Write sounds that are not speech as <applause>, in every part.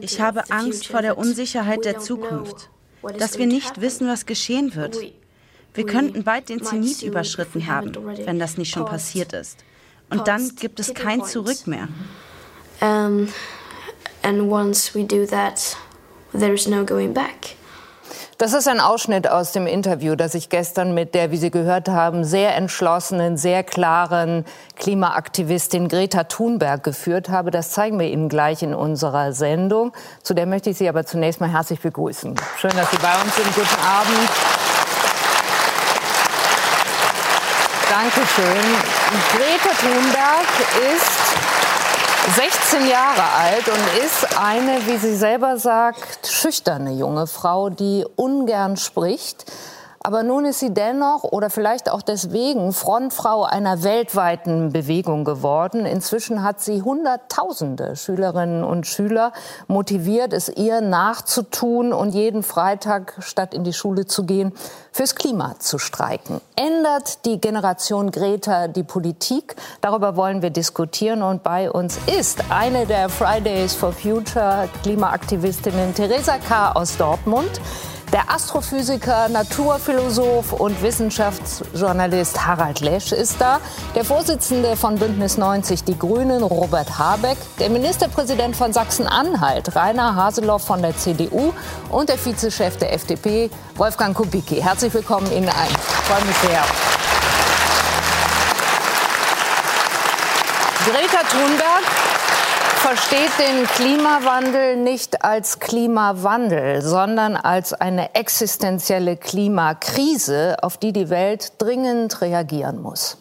ich habe Angst vor der Unsicherheit der Zukunft, dass wir nicht wissen, was geschehen wird. Wir könnten bald den Zenit überschritten haben, wenn das nicht schon passiert ist. Und dann gibt es kein Zurück mehr. Um, and once we do that, there is no going back. Das ist ein Ausschnitt aus dem Interview, das ich gestern mit der, wie Sie gehört haben, sehr entschlossenen, sehr klaren Klimaaktivistin Greta Thunberg geführt habe. Das zeigen wir Ihnen gleich in unserer Sendung. Zu der möchte ich Sie aber zunächst mal herzlich begrüßen. Schön, dass Sie bei uns sind. Guten Abend. Dankeschön. Greta Thunberg ist 16 Jahre alt und ist eine, wie sie selber sagt, schüchterne junge Frau, die ungern spricht. Aber nun ist sie dennoch oder vielleicht auch deswegen Frontfrau einer weltweiten Bewegung geworden. Inzwischen hat sie Hunderttausende Schülerinnen und Schüler motiviert, es ihr nachzutun und jeden Freitag, statt in die Schule zu gehen, fürs Klima zu streiken. Ändert die Generation Greta die Politik? Darüber wollen wir diskutieren. Und bei uns ist eine der Fridays for Future Klimaaktivistinnen, Theresa K. aus Dortmund der Astrophysiker, Naturphilosoph und Wissenschaftsjournalist Harald Lesch ist da. Der Vorsitzende von Bündnis 90 Die Grünen, Robert Habeck. Der Ministerpräsident von Sachsen-Anhalt, Rainer Haseloff von der CDU. Und der Vizechef der FDP, Wolfgang Kubicki. Herzlich willkommen Ihnen allen. Ich freue mich sehr. Greta Thunberg versteht den Klimawandel nicht als Klimawandel, sondern als eine existenzielle Klimakrise, auf die die Welt dringend reagieren muss.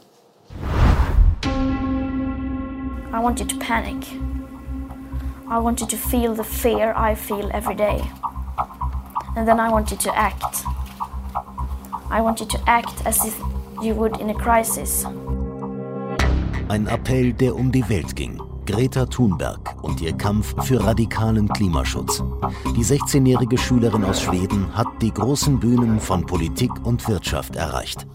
I want you to panic. I want you to feel the fear I feel every day. And then I want you to act. I want you to act as if you would in a crisis. Ein Appell, der um die Welt ging. Greta Thunberg und ihr Kampf für radikalen Klimaschutz. Die 16-jährige Schülerin aus Schweden hat die großen Bühnen von Politik und Wirtschaft erreicht.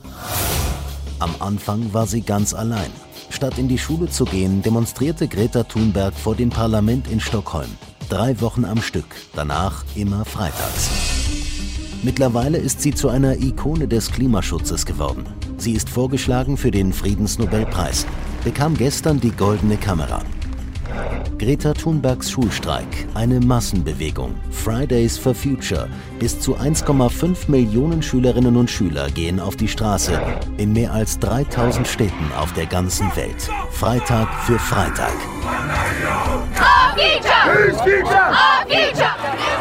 Am Anfang war sie ganz allein. Statt in die Schule zu gehen, demonstrierte Greta Thunberg vor dem Parlament in Stockholm. Drei Wochen am Stück, danach immer freitags. Mittlerweile ist sie zu einer Ikone des Klimaschutzes geworden. Sie ist vorgeschlagen für den Friedensnobelpreis, bekam gestern die Goldene Kamera. Greta Thunbergs Schulstreik, eine Massenbewegung, Fridays for Future. Bis zu 1,5 Millionen Schülerinnen und Schüler gehen auf die Straße in mehr als 3000 Städten auf der ganzen Welt. Freitag für Freitag. Our future! Whose future? Our future!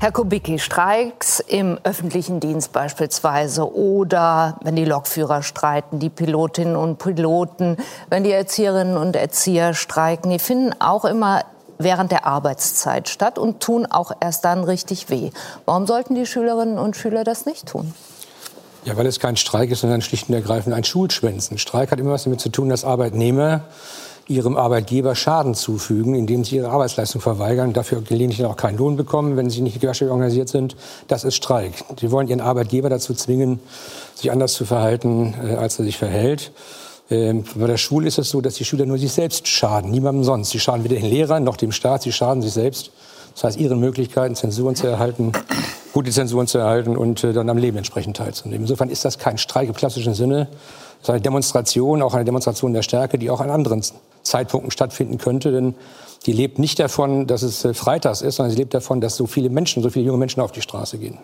Herr Kubicki, Streiks im öffentlichen Dienst beispielsweise oder wenn die Lokführer streiten, die Pilotinnen und Piloten, wenn die Erzieherinnen und Erzieher streiken, die finden auch immer während der Arbeitszeit statt und tun auch erst dann richtig weh. Warum sollten die Schülerinnen und Schüler das nicht tun? Ja, weil es kein Streik ist, sondern schlicht und ergreifend ein Schulschwänzen. Streik hat immer was damit zu tun, dass Arbeitnehmer ihrem Arbeitgeber Schaden zufügen, indem sie ihre Arbeitsleistung verweigern, dafür gelegentlich auch keinen Lohn bekommen, wenn sie nicht gewerkschaftlich organisiert sind. Das ist Streik. Sie wollen ihren Arbeitgeber dazu zwingen, sich anders zu verhalten, äh, als er sich verhält. Ähm, bei der Schule ist es so, dass die Schüler nur sich selbst schaden, niemandem sonst. Sie schaden weder den Lehrern noch dem Staat, sie schaden sich selbst. Das heißt, ihren Möglichkeiten, Zensuren zu erhalten, gute Zensuren zu erhalten und äh, dann am Leben entsprechend teilzunehmen. Insofern ist das kein Streik im klassischen Sinne, sondern eine Demonstration, auch eine Demonstration der Stärke, die auch an anderen Zeitpunkten stattfinden könnte. Denn die lebt nicht davon, dass es äh, freitags ist, sondern sie lebt davon, dass so viele Menschen, so viele junge Menschen auf die Straße gehen.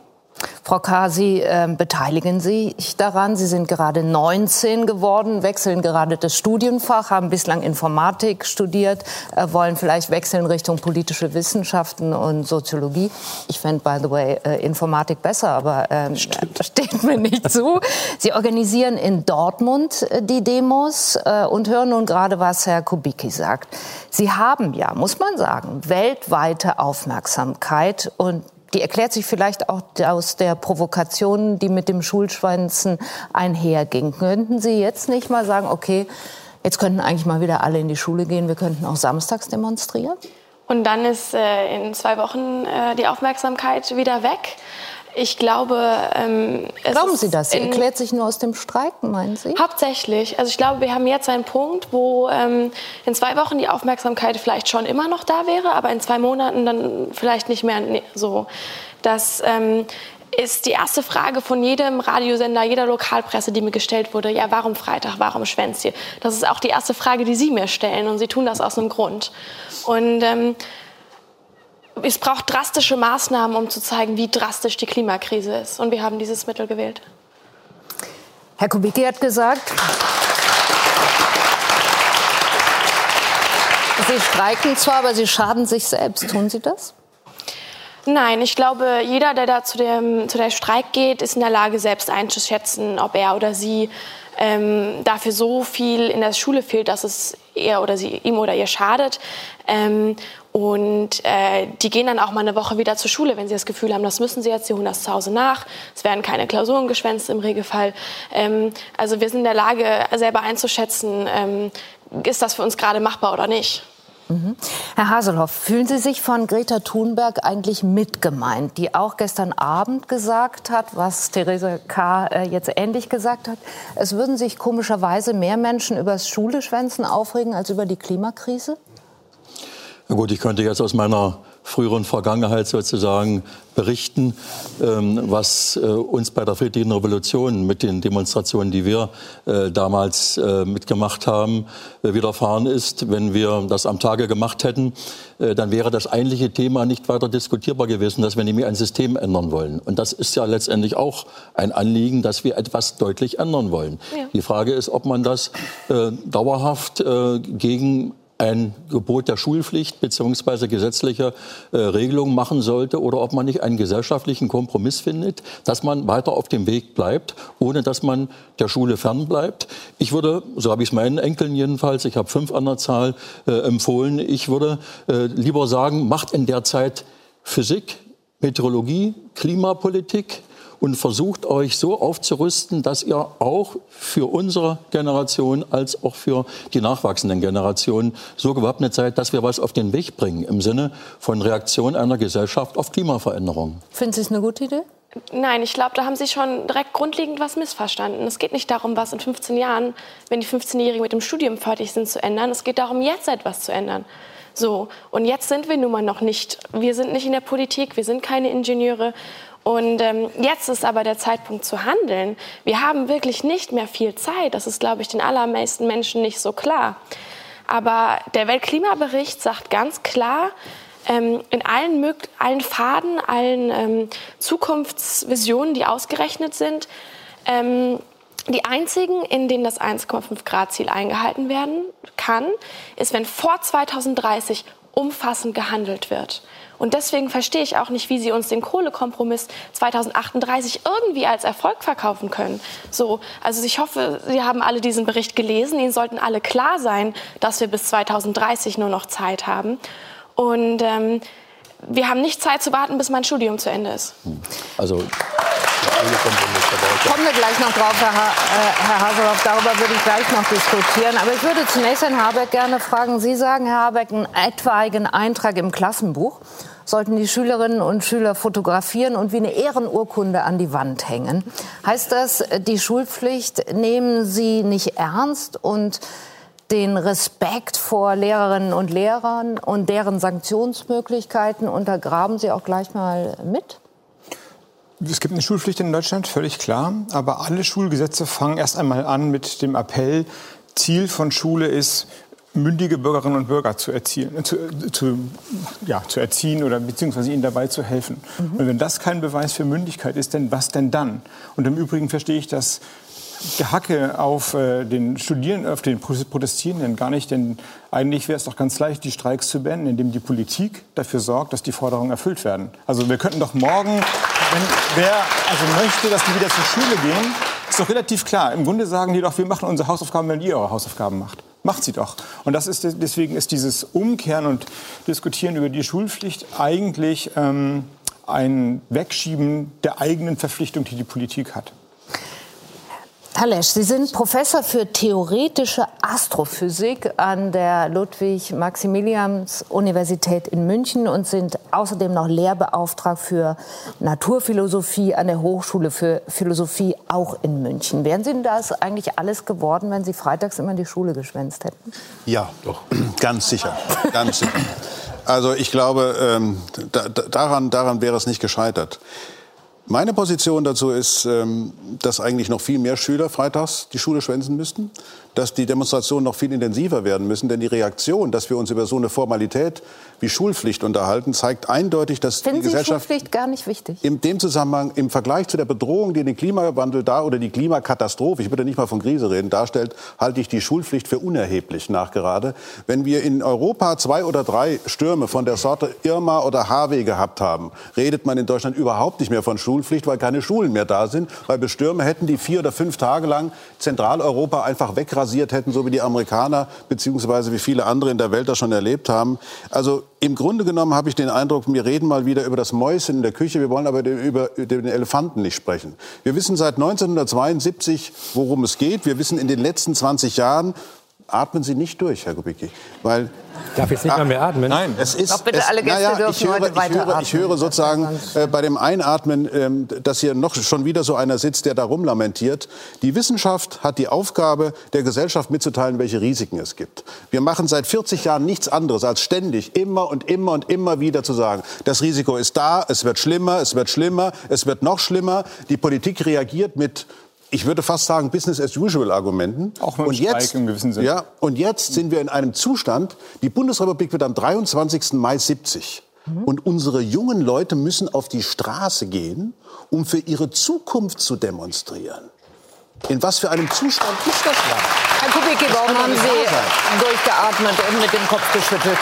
Frau K., Sie äh, beteiligen sich daran. Sie sind gerade 19 geworden, wechseln gerade das Studienfach, haben bislang Informatik studiert, äh, wollen vielleicht wechseln Richtung politische Wissenschaften und Soziologie. Ich fände, by the way, äh, Informatik besser, aber ähm, <laughs> <laughs> steht mir nicht zu. Sie organisieren in Dortmund äh, die Demos äh, und hören nun gerade, was Herr Kubicki sagt. Sie haben ja, muss man sagen, weltweite Aufmerksamkeit und die erklärt sich vielleicht auch aus der Provokation, die mit dem Schulschwanzen einherging. Könnten Sie jetzt nicht mal sagen, okay, jetzt könnten eigentlich mal wieder alle in die Schule gehen, wir könnten auch samstags demonstrieren? Und dann ist äh, in zwei Wochen äh, die Aufmerksamkeit wieder weg. Ich glaube, ähm, Glauben Sie das? Sie erklärt sich nur aus dem Streiken, meinen Sie? Hauptsächlich. Also ich glaube, wir haben jetzt einen Punkt, wo ähm, in zwei Wochen die Aufmerksamkeit vielleicht schon immer noch da wäre, aber in zwei Monaten dann vielleicht nicht mehr so. Das ähm, ist die erste Frage von jedem Radiosender, jeder Lokalpresse, die mir gestellt wurde. Ja, warum Freitag? Warum Schwänzchen? Das ist auch die erste Frage, die Sie mir stellen und Sie tun das aus einem Grund. Und ähm, es braucht drastische Maßnahmen, um zu zeigen, wie drastisch die Klimakrise ist. Und wir haben dieses Mittel gewählt. Herr Kubicki hat gesagt, Sie streiken zwar, aber Sie schaden sich selbst. Tun Sie das? Nein, ich glaube, jeder, der da zu dem, zu der Streik geht, ist in der Lage, selbst einzuschätzen, ob er oder sie ähm, dafür so viel in der Schule fehlt, dass es er oder sie ihm oder ihr schadet. Ähm, und äh, die gehen dann auch mal eine Woche wieder zur Schule, wenn sie das Gefühl haben, das müssen sie jetzt, sie holen das zu Hause nach. Es werden keine Klausuren geschwänzt im Regelfall. Ähm, also wir sind in der Lage, selber einzuschätzen, ähm, ist das für uns gerade machbar oder nicht. Mhm. Herr Haselhoff, fühlen Sie sich von Greta Thunberg eigentlich mitgemeint, die auch gestern Abend gesagt hat, was Therese K. Äh, jetzt ähnlich gesagt hat, es würden sich komischerweise mehr Menschen über das Schuleschwänzen aufregen als über die Klimakrise? Na gut, ich könnte jetzt aus meiner früheren Vergangenheit sozusagen berichten, ähm, was äh, uns bei der friedlichen Revolution mit den Demonstrationen, die wir äh, damals äh, mitgemacht haben, widerfahren ist. Wenn wir das am Tage gemacht hätten, dann wäre das eigentliche Thema nicht weiter diskutierbar gewesen, dass wir nämlich ein System ändern wollen. Und das ist ja letztendlich auch ein Anliegen, dass wir etwas deutlich ändern wollen. Ja. Die Frage ist, ob man das dauerhaft gegen ein Gebot der Schulpflicht bzw. gesetzliche äh, Regelung machen sollte oder ob man nicht einen gesellschaftlichen Kompromiss findet, dass man weiter auf dem Weg bleibt, ohne dass man der Schule fernbleibt. Ich würde, so habe ich es meinen Enkeln jedenfalls, ich habe fünf an der Zahl äh, empfohlen, ich würde äh, lieber sagen, macht in der Zeit Physik, Meteorologie, Klimapolitik, und versucht euch so aufzurüsten, dass ihr auch für unsere Generation als auch für die nachwachsenden Generationen so gewappnet seid, dass wir was auf den Weg bringen im Sinne von Reaktion einer Gesellschaft auf Klimaveränderungen. Finden Sie es eine gute Idee? Nein, ich glaube, da haben Sie schon direkt grundlegend was missverstanden. Es geht nicht darum, was in 15 Jahren, wenn die 15-Jährigen mit dem Studium fertig sind, zu ändern. Es geht darum, jetzt etwas zu ändern. So, und jetzt sind wir nun mal noch nicht, wir sind nicht in der Politik, wir sind keine Ingenieure und ähm, jetzt ist aber der Zeitpunkt zu handeln. Wir haben wirklich nicht mehr viel Zeit. Das ist, glaube ich, den allermeisten Menschen nicht so klar. Aber der Weltklimabericht sagt ganz klar, ähm, in allen, allen Faden, allen ähm, Zukunftsvisionen, die ausgerechnet sind, ähm, die einzigen, in denen das 1,5 Grad Ziel eingehalten werden kann, ist, wenn vor 2030 umfassend gehandelt wird. Und deswegen verstehe ich auch nicht, wie Sie uns den Kohlekompromiss 2038 irgendwie als Erfolg verkaufen können. So, also ich hoffe, Sie haben alle diesen Bericht gelesen. Ihnen sollten alle klar sein, dass wir bis 2030 nur noch Zeit haben. Und ähm, wir haben nicht Zeit zu warten, bis mein Studium zu Ende ist. Also Kommen wir gleich noch drauf, Herr, ha äh, Herr Haseloff. Darüber würde ich gleich noch diskutieren. Aber ich würde zunächst Herrn Habeck gerne fragen. Sie sagen, Herr Habeck, einen etwaigen Eintrag im Klassenbuch sollten die Schülerinnen und Schüler fotografieren und wie eine Ehrenurkunde an die Wand hängen. Heißt das, die Schulpflicht nehmen Sie nicht ernst und den Respekt vor Lehrerinnen und Lehrern und deren Sanktionsmöglichkeiten untergraben Sie auch gleich mal mit? Es gibt eine Schulpflicht in Deutschland, völlig klar. Aber alle Schulgesetze fangen erst einmal an mit dem Appell, Ziel von Schule ist, mündige Bürgerinnen und Bürger zu erzielen, zu, zu, ja, zu erziehen oder beziehungsweise ihnen dabei zu helfen. Mhm. Und wenn das kein Beweis für Mündigkeit ist, denn was denn dann? Und im Übrigen verstehe ich das Gehacke auf äh, den Studierenden, auf den Protestierenden gar nicht, denn eigentlich wäre es doch ganz leicht, die Streiks zu beenden, indem die Politik dafür sorgt, dass die Forderungen erfüllt werden. Also wir könnten doch morgen, wenn wer also möchte, dass die wieder zur Schule gehen, ist doch relativ klar. Im Grunde sagen die doch, wir machen unsere Hausaufgaben, wenn ihr eure Hausaufgaben macht. Macht sie doch. Und das ist, deswegen ist dieses Umkehren und Diskutieren über die Schulpflicht eigentlich ähm, ein Wegschieben der eigenen Verpflichtung, die die Politik hat. Herr Sie sind Professor für theoretische Astrophysik an der Ludwig-Maximilians-Universität in München und sind außerdem noch Lehrbeauftragt für Naturphilosophie an der Hochschule für Philosophie auch in München. Wären Sie das eigentlich alles geworden, wenn Sie freitags immer in die Schule geschwänzt hätten? Ja, doch. <clears throat> Ganz sicher. Ganz sicher. Also ich glaube, ähm, da, daran, daran wäre es nicht gescheitert. Meine Position dazu ist, ähm, dass eigentlich noch viel mehr Schüler freitags die Schule schwänzen müssten, dass die Demonstrationen noch viel intensiver werden müssen, denn die Reaktion, dass wir uns über so eine Formalität wie Schulpflicht unterhalten, zeigt eindeutig, dass Finden die Gesellschaft Schulpflicht gar nicht wichtig. In dem Zusammenhang im Vergleich zu der Bedrohung, die den Klimawandel da oder die Klimakatastrophe, ich würde nicht mal von Krise reden, darstellt, halte ich die Schulpflicht für unerheblich nachgerade. Wenn wir in Europa zwei oder drei Stürme von der Sorte Irma oder Harvey gehabt haben, redet man in Deutschland überhaupt nicht mehr von Schulpflicht, weil keine Schulen mehr da sind, weil wir Stürme hätten, die vier oder fünf Tage lang Zentraleuropa einfach wegrasiert hätten, so wie die Amerikaner beziehungsweise wie viele andere in der Welt das schon erlebt haben. Also im Grunde genommen habe ich den Eindruck, wir reden mal wieder über das Mäuschen in der Küche, wir wollen aber über den Elefanten nicht sprechen. Wir wissen seit 1972, worum es geht. Wir wissen in den letzten 20 Jahren, atmen Sie nicht durch, Herr Kubicki, weil Darf jetzt nicht mal mehr atmen? Nein, es ist. Doch bitte es, alle Gäste naja, dürfen ich höre, heute ich weiter höre, ich höre sozusagen äh, bei dem Einatmen, ähm, dass hier noch schon wieder so einer sitzt, der da rumlamentiert. Die Wissenschaft hat die Aufgabe, der Gesellschaft mitzuteilen, welche Risiken es gibt. Wir machen seit 40 Jahren nichts anderes, als ständig immer und immer und immer wieder zu sagen, das Risiko ist da, es wird schlimmer, es wird schlimmer, es wird noch schlimmer. Die Politik reagiert mit ich würde fast sagen, Business as usual Argumenten. Auch mit und Streik jetzt, im gewissen Sinne. Ja, und jetzt sind wir in einem Zustand, die Bundesrepublik wird am 23. Mai 70. Und unsere jungen Leute müssen auf die Straße gehen, um für ihre Zukunft zu demonstrieren. In was für einem Zustand ist das Land? Herr Kubicki, warum haben Sie durchgeatmet und mit dem Kopf geschüttelt?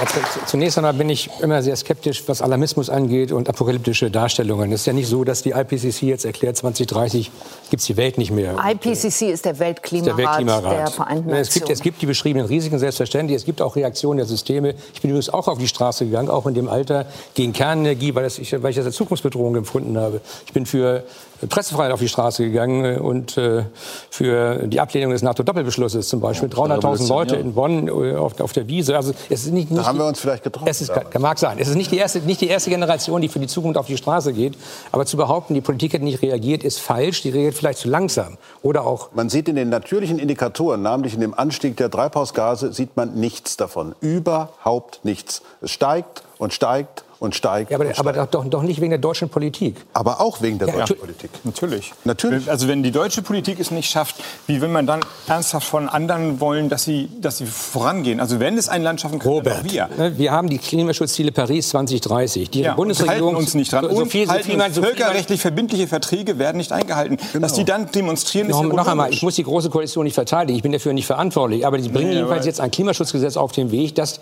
Also, zunächst einmal bin ich immer sehr skeptisch, was Alarmismus angeht und apokalyptische Darstellungen. Es ist ja nicht so, dass die IPCC jetzt erklärt, 2030 gibt es die Welt nicht mehr. IPCC ist der Weltklimarat, der, Weltklimarat. der Vereinten es gibt, Nationen. es gibt die beschriebenen Risiken, selbstverständlich. Es gibt auch Reaktionen der Systeme. Ich bin übrigens auch auf die Straße gegangen, auch in dem Alter, gegen Kernenergie, weil, das, ich, weil ich das als Zukunftsbedrohung empfunden habe. Ich bin für Pressefreiheit auf die Straße gegangen und äh, für die Ablehnung des NATO-Doppelbeschlusses zum Beispiel. 300.000 Leute in Bonn äh, auf, auf, der Wiese. Also es ist nicht, nicht Haben wir uns vielleicht getroffen. es ist, mag sein. Es ist nicht die, erste, nicht die erste Generation, die für die Zukunft auf die Straße geht. Aber zu behaupten, die Politik hätte nicht reagiert, ist falsch. Die reagiert vielleicht zu langsam. Oder auch. Man sieht in den natürlichen Indikatoren, namentlich in dem Anstieg der Treibhausgase, sieht man nichts davon. Überhaupt nichts. Es steigt und steigt und steigt. Ja, aber, und steigt. aber doch, doch nicht wegen der deutschen Politik. aber auch wegen der Ja, deutschen natür- Politik. Natürlich. Natürlich. Also wenn die deutsche Politik es nicht schafft, wie will man dann ernsthaft von anderen wollen, dass sie, dass sie vorangehen? Also wenn es ein Land schaffen kann, dann Robert, wir. ne, wir haben die Klimaschutzziele Paris 2030. Die Ja, und Bundesregierung halten uns nicht dran. So und viel, so halten so völkerrechtlich verbindliche Verträge werden nicht eingehalten. Dass die dann demonstrieren, ist noch, ja noch einmal, ich muss die große Koalition nicht verteidigen. Ich bin dafür nicht verantwortlich. Aber sie bringen Nee, jedenfalls jetzt ein Klimaschutzgesetz auf den Weg, das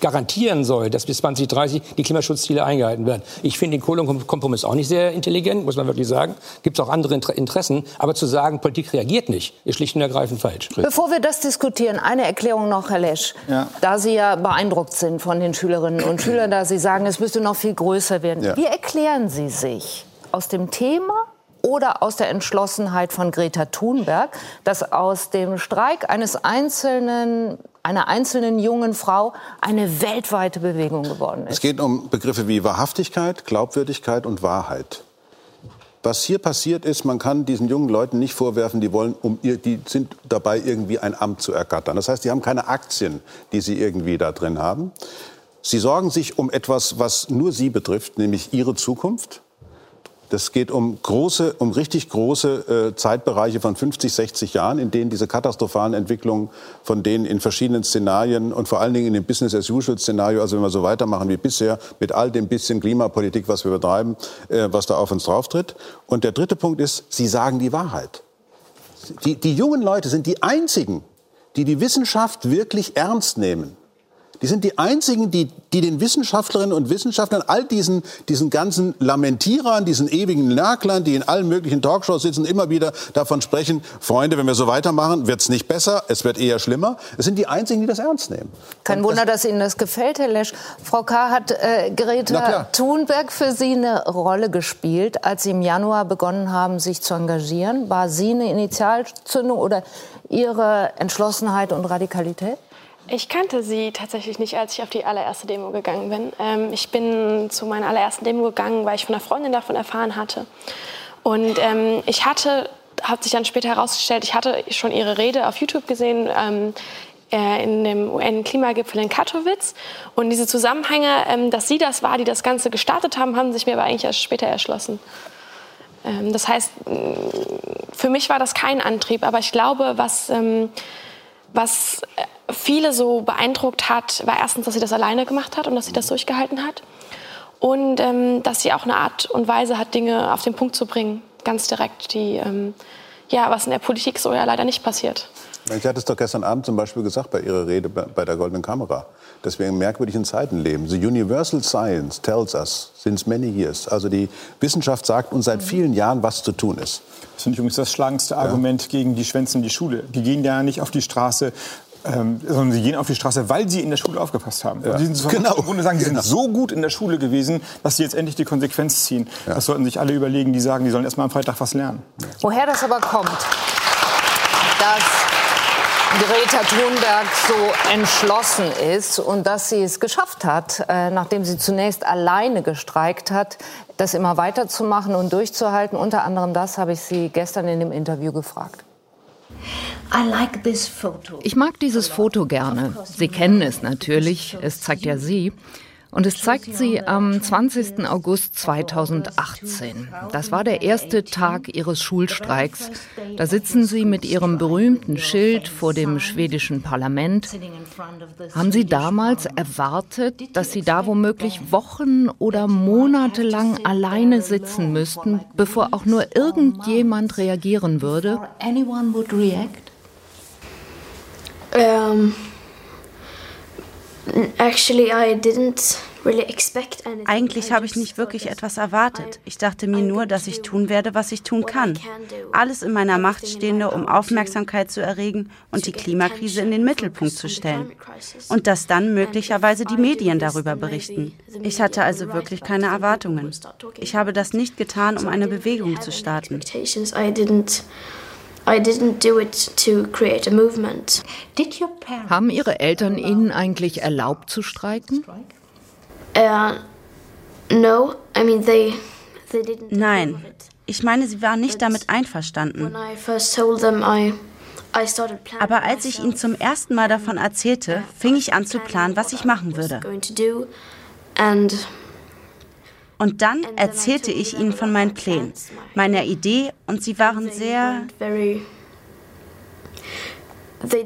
garantieren soll, dass bis 2030 die Klimaschutzziele eingehalten werden. Ich finde den Kohlenkompromiss auch nicht sehr intelligent, muss man wirklich sagen. Gibt es auch andere Inter Interessen. Aber zu sagen, Politik reagiert nicht, ist schlicht und ergreifend falsch. Bevor wir das diskutieren, eine Erklärung noch, Herr Lesch. Ja. Da Sie ja beeindruckt sind von den Schülerinnen und Schülern, da Sie sagen, es müsste noch viel größer werden. Ja. Wie erklären Sie sich aus dem Thema oder aus der Entschlossenheit von Greta Thunberg, dass aus dem Streik eines einzelnen, einer einzelnen jungen Frau eine weltweite Bewegung geworden Es ist? geht um Begriffe wie Wahrhaftigkeit, Glaubwürdigkeit und Wahrheit. Was hier passiert ist, man kann diesen jungen Leuten nicht vorwerfen, die wollen, um ihr, die sind dabei irgendwie ein Amt zu ergattern. Das heißt, die haben keine Aktien, die sie irgendwie da drin haben. Sie sorgen sich um etwas, was nur sie betrifft, nämlich ihre Zukunft. Das geht um große, um richtig große äh, Zeitbereiche von 50, 60 Jahren, in denen diese katastrophalen Entwicklungen, von denen in verschiedenen Szenarien und vor allen Dingen in dem Business as usual Szenario, also wenn wir so weitermachen wie bisher, mit all dem bisschen Klimapolitik, was wir betreiben, äh, was da auf uns drauftritt. Und der dritte Punkt ist, Sie sagen die Wahrheit. Die, die jungen Leute sind die einzigen, die die Wissenschaft wirklich ernst nehmen. Die sind die einzigen, die, die den Wissenschaftlerinnen und Wissenschaftlern, all diesen, diesen ganzen Lamentierern, diesen ewigen Nörglern, die in allen möglichen Talkshows sitzen, immer wieder davon sprechen, Freunde, wenn wir so weitermachen, wird es nicht besser, es wird eher schlimmer. Es sind die einzigen, die das ernst nehmen. Kein und Wunder, das dass Ihnen das gefällt, Herr Lesch. Frau K. hat äh, Greta Thunberg für Sie eine Rolle gespielt, als Sie im Januar begonnen haben, sich zu engagieren. War sie eine Initialzündung oder Ihre Entschlossenheit und Radikalität? Ich kannte sie tatsächlich nicht, als ich auf die allererste Demo gegangen bin. Ähm, ich bin zu meiner allerersten Demo gegangen, weil ich von einer Freundin davon erfahren hatte. Und ähm, ich hatte, hat sich dann später herausgestellt, ich hatte schon ihre Rede auf YouTube gesehen. Ähm, äh, in dem UN-Klimagipfel in Katowice. Und diese Zusammenhänge, ähm, dass sie das war, die das Ganze gestartet haben, haben sich mir aber eigentlich erst später erschlossen. Ähm, das heißt, für mich war das kein Antrieb, aber ich glaube, was, ähm, was viele so beeindruckt hat, war erstens, dass sie das alleine gemacht hat und dass sie das durchgehalten hat. Und ähm, dass sie auch eine Art und Weise hat, Dinge auf den Punkt zu bringen, ganz direkt, die, ähm, ja, was in der Politik so ja leider nicht passiert. Ich hatte es doch gestern Abend zum Beispiel gesagt bei Ihrer Rede bei der Goldenen Kamera, dass wir in merkwürdigen Zeiten leben. The universal science tells us since many years. Also die Wissenschaft sagt uns seit vielen Jahren, was zu tun ist. Das finde ich übrigens das schlagendste Argument ja. gegen die Schwänze in die Schule. Die gehen ja nicht auf die Straße, ähm, sondern sie gehen auf die Straße, weil sie in der Schule aufgepasst haben. Ja. Sie sind so, genau. im Grunde sagen, sie genau. sind so gut in der Schule gewesen, dass sie jetzt endlich die Konsequenz ziehen. Ja. Das sollten sich alle überlegen, die sagen, die sollen erst mal am Freitag was lernen. Woher das aber kommt, dass Greta Thunberg so entschlossen ist und dass sie es geschafft hat, äh, nachdem sie zunächst alleine gestreikt hat, das immer weiterzumachen und durchzuhalten. Unter anderem das habe ich sie gestern in dem Interview gefragt. Ich mag dieses Foto gerne. Sie kennen es natürlich, es zeigt ja Sie. Und es zeigt sie am 20. August 2018. Das war der erste Tag ihres Schulstreiks. Da sitzen sie mit ihrem berühmten Schild vor dem schwedischen Parlament. Haben Sie damals erwartet, dass Sie da womöglich Wochen oder Monate lang alleine sitzen müssten, bevor auch nur irgendjemand reagieren würde? Um, actually, I didn't. Eigentlich habe ich nicht wirklich etwas erwartet. Ich dachte mir nur, dass ich tun werde, was ich tun kann. Alles in meiner Macht Stehende, um Aufmerksamkeit zu erregen und die Klimakrise in den Mittelpunkt zu stellen. Und dass dann möglicherweise die Medien darüber berichten. Ich hatte also wirklich keine Erwartungen. Ich habe das nicht getan, um eine Bewegung zu starten. Haben Ihre Eltern Ihnen eigentlich erlaubt zu streiken? Uh, Nein, ich meine, sie waren nicht damit einverstanden. Aber als ich ihnen zum ersten Mal davon erzählte, fing ich an zu planen, was ich machen würde. Und dann erzählte ich ihnen von meinen Plänen, meiner Idee, und sie waren sehr...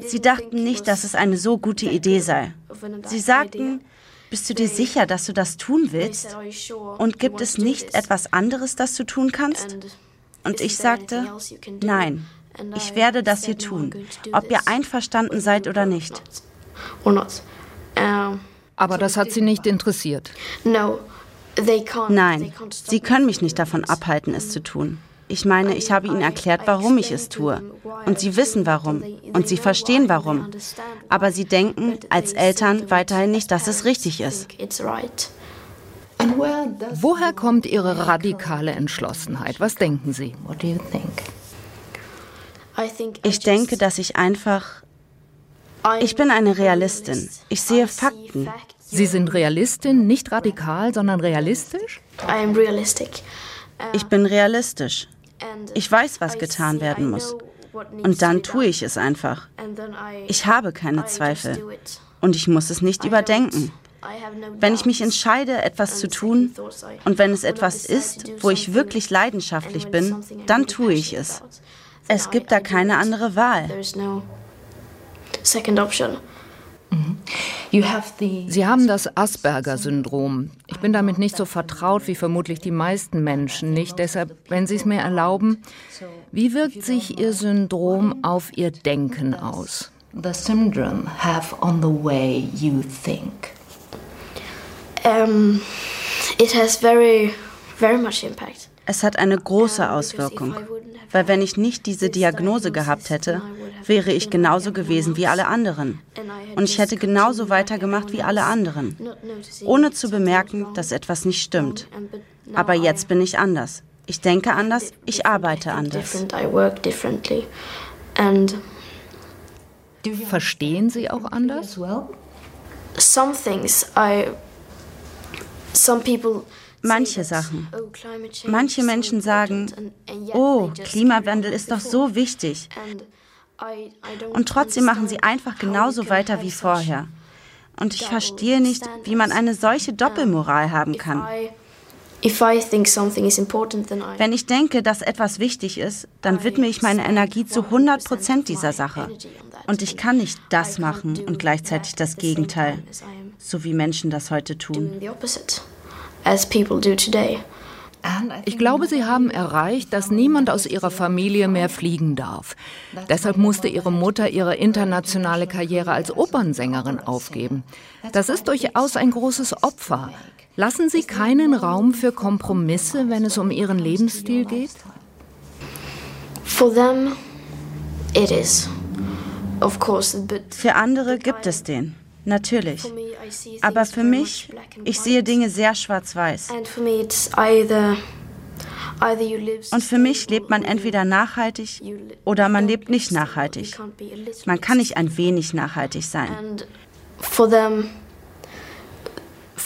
Sie dachten nicht, dass es eine so gute Idee sei. Sie sagten, bist du dir sicher, dass du das tun willst? Und gibt es nicht etwas anderes, das du tun kannst? Und ich sagte, nein, ich werde das hier tun, ob ihr einverstanden seid oder nicht. Aber das hat sie nicht interessiert. Nein, sie können mich nicht davon abhalten, es zu tun. Ich meine, ich habe ihnen erklärt, warum ich es tue. Und sie wissen warum. Und sie verstehen warum. Aber sie denken als Eltern weiterhin nicht, dass es richtig ist. Woher kommt Ihre radikale Entschlossenheit? Was denken Sie? Ich denke, dass ich einfach... Ich bin eine Realistin. Ich sehe Fakten. Sie sind Realistin, nicht radikal, sondern realistisch? Ich bin realistisch. Ich weiß, was getan werden muss. Und dann tue ich es einfach. Ich habe keine Zweifel. Und ich muss es nicht überdenken. Wenn ich mich entscheide, etwas zu tun, und wenn es etwas ist, wo ich wirklich leidenschaftlich bin, dann tue ich es. Es gibt da keine andere Wahl. Sie haben das Asperger-Syndrom. Ich bin damit nicht so vertraut wie vermutlich die meisten Menschen nicht. Deshalb, wenn Sie es mir erlauben, wie wirkt sich Ihr Syndrom auf Ihr Denken aus? the syndrome have on the way you think? Um, it has very, very much impact. Es hat eine große Auswirkung, weil wenn ich nicht diese Diagnose gehabt hätte, wäre ich genauso gewesen wie alle anderen. Und ich hätte genauso weitergemacht wie alle anderen, ohne zu bemerken, dass etwas nicht stimmt. Aber jetzt bin ich anders. Ich denke anders, ich arbeite anders. Verstehen Sie auch anders? Some things I some people Manche Sachen. Manche Menschen sagen, oh, Klimawandel ist doch so wichtig. Und trotzdem machen sie einfach genauso weiter wie vorher. Und ich verstehe nicht, wie man eine solche Doppelmoral haben kann. Wenn ich denke, dass etwas wichtig ist, dann widme ich meine Energie zu 100 Prozent dieser Sache. Und ich kann nicht das machen und gleichzeitig das Gegenteil, so wie Menschen das heute tun Ich glaube, Sie haben erreicht, dass niemand aus Ihrer Familie mehr fliegen darf. Deshalb musste Ihre Mutter ihre internationale Karriere als Opernsängerin aufgeben. Das ist durchaus ein großes Opfer. Lassen Sie keinen Raum für Kompromisse, wenn es um Ihren Lebensstil geht? For them, it is. Of course, but Für andere gibt es den. Natürlich. Aber für mich, ich sehe Dinge sehr schwarz-weiß. Und für mich lebt man entweder nachhaltig oder man lebt nicht nachhaltig. Man kann nicht ein wenig nachhaltig sein.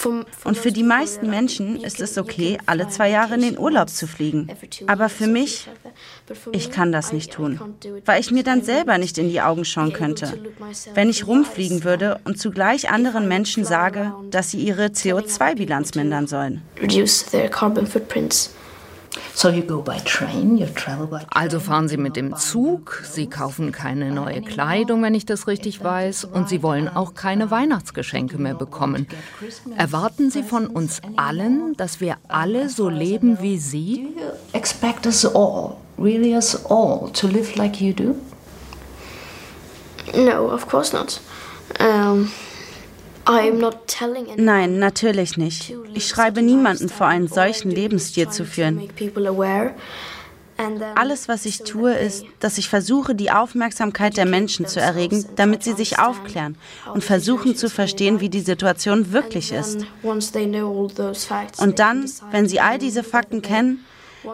Und für die meisten Menschen ist es okay, alle zwei Jahre in den Urlaub zu fliegen. Aber für mich, ich kann das nicht tun, weil ich mir dann selber nicht in die Augen schauen könnte. Wenn ich rumfliegen würde und zugleich anderen Menschen sage, dass sie ihre CO2-Bilanz mindern sollen. Also fahren Sie mit dem Zug, Sie kaufen keine neue Kleidung, wenn ich das richtig weiß, und Sie wollen auch keine Weihnachtsgeschenke mehr bekommen. Erwarten Sie von uns allen, dass wir alle so leben wie Sie? Expect us all, really us all, to live like you do? No, of course not. Um Nein, natürlich nicht. Ich schreibe niemanden vor, einen solchen Lebensstil zu führen. Alles, was ich tue, ist, dass ich versuche, die Aufmerksamkeit der Menschen zu erregen, damit sie sich aufklären und versuchen zu verstehen, wie die Situation wirklich ist. Und dann, wenn sie all diese Fakten kennen,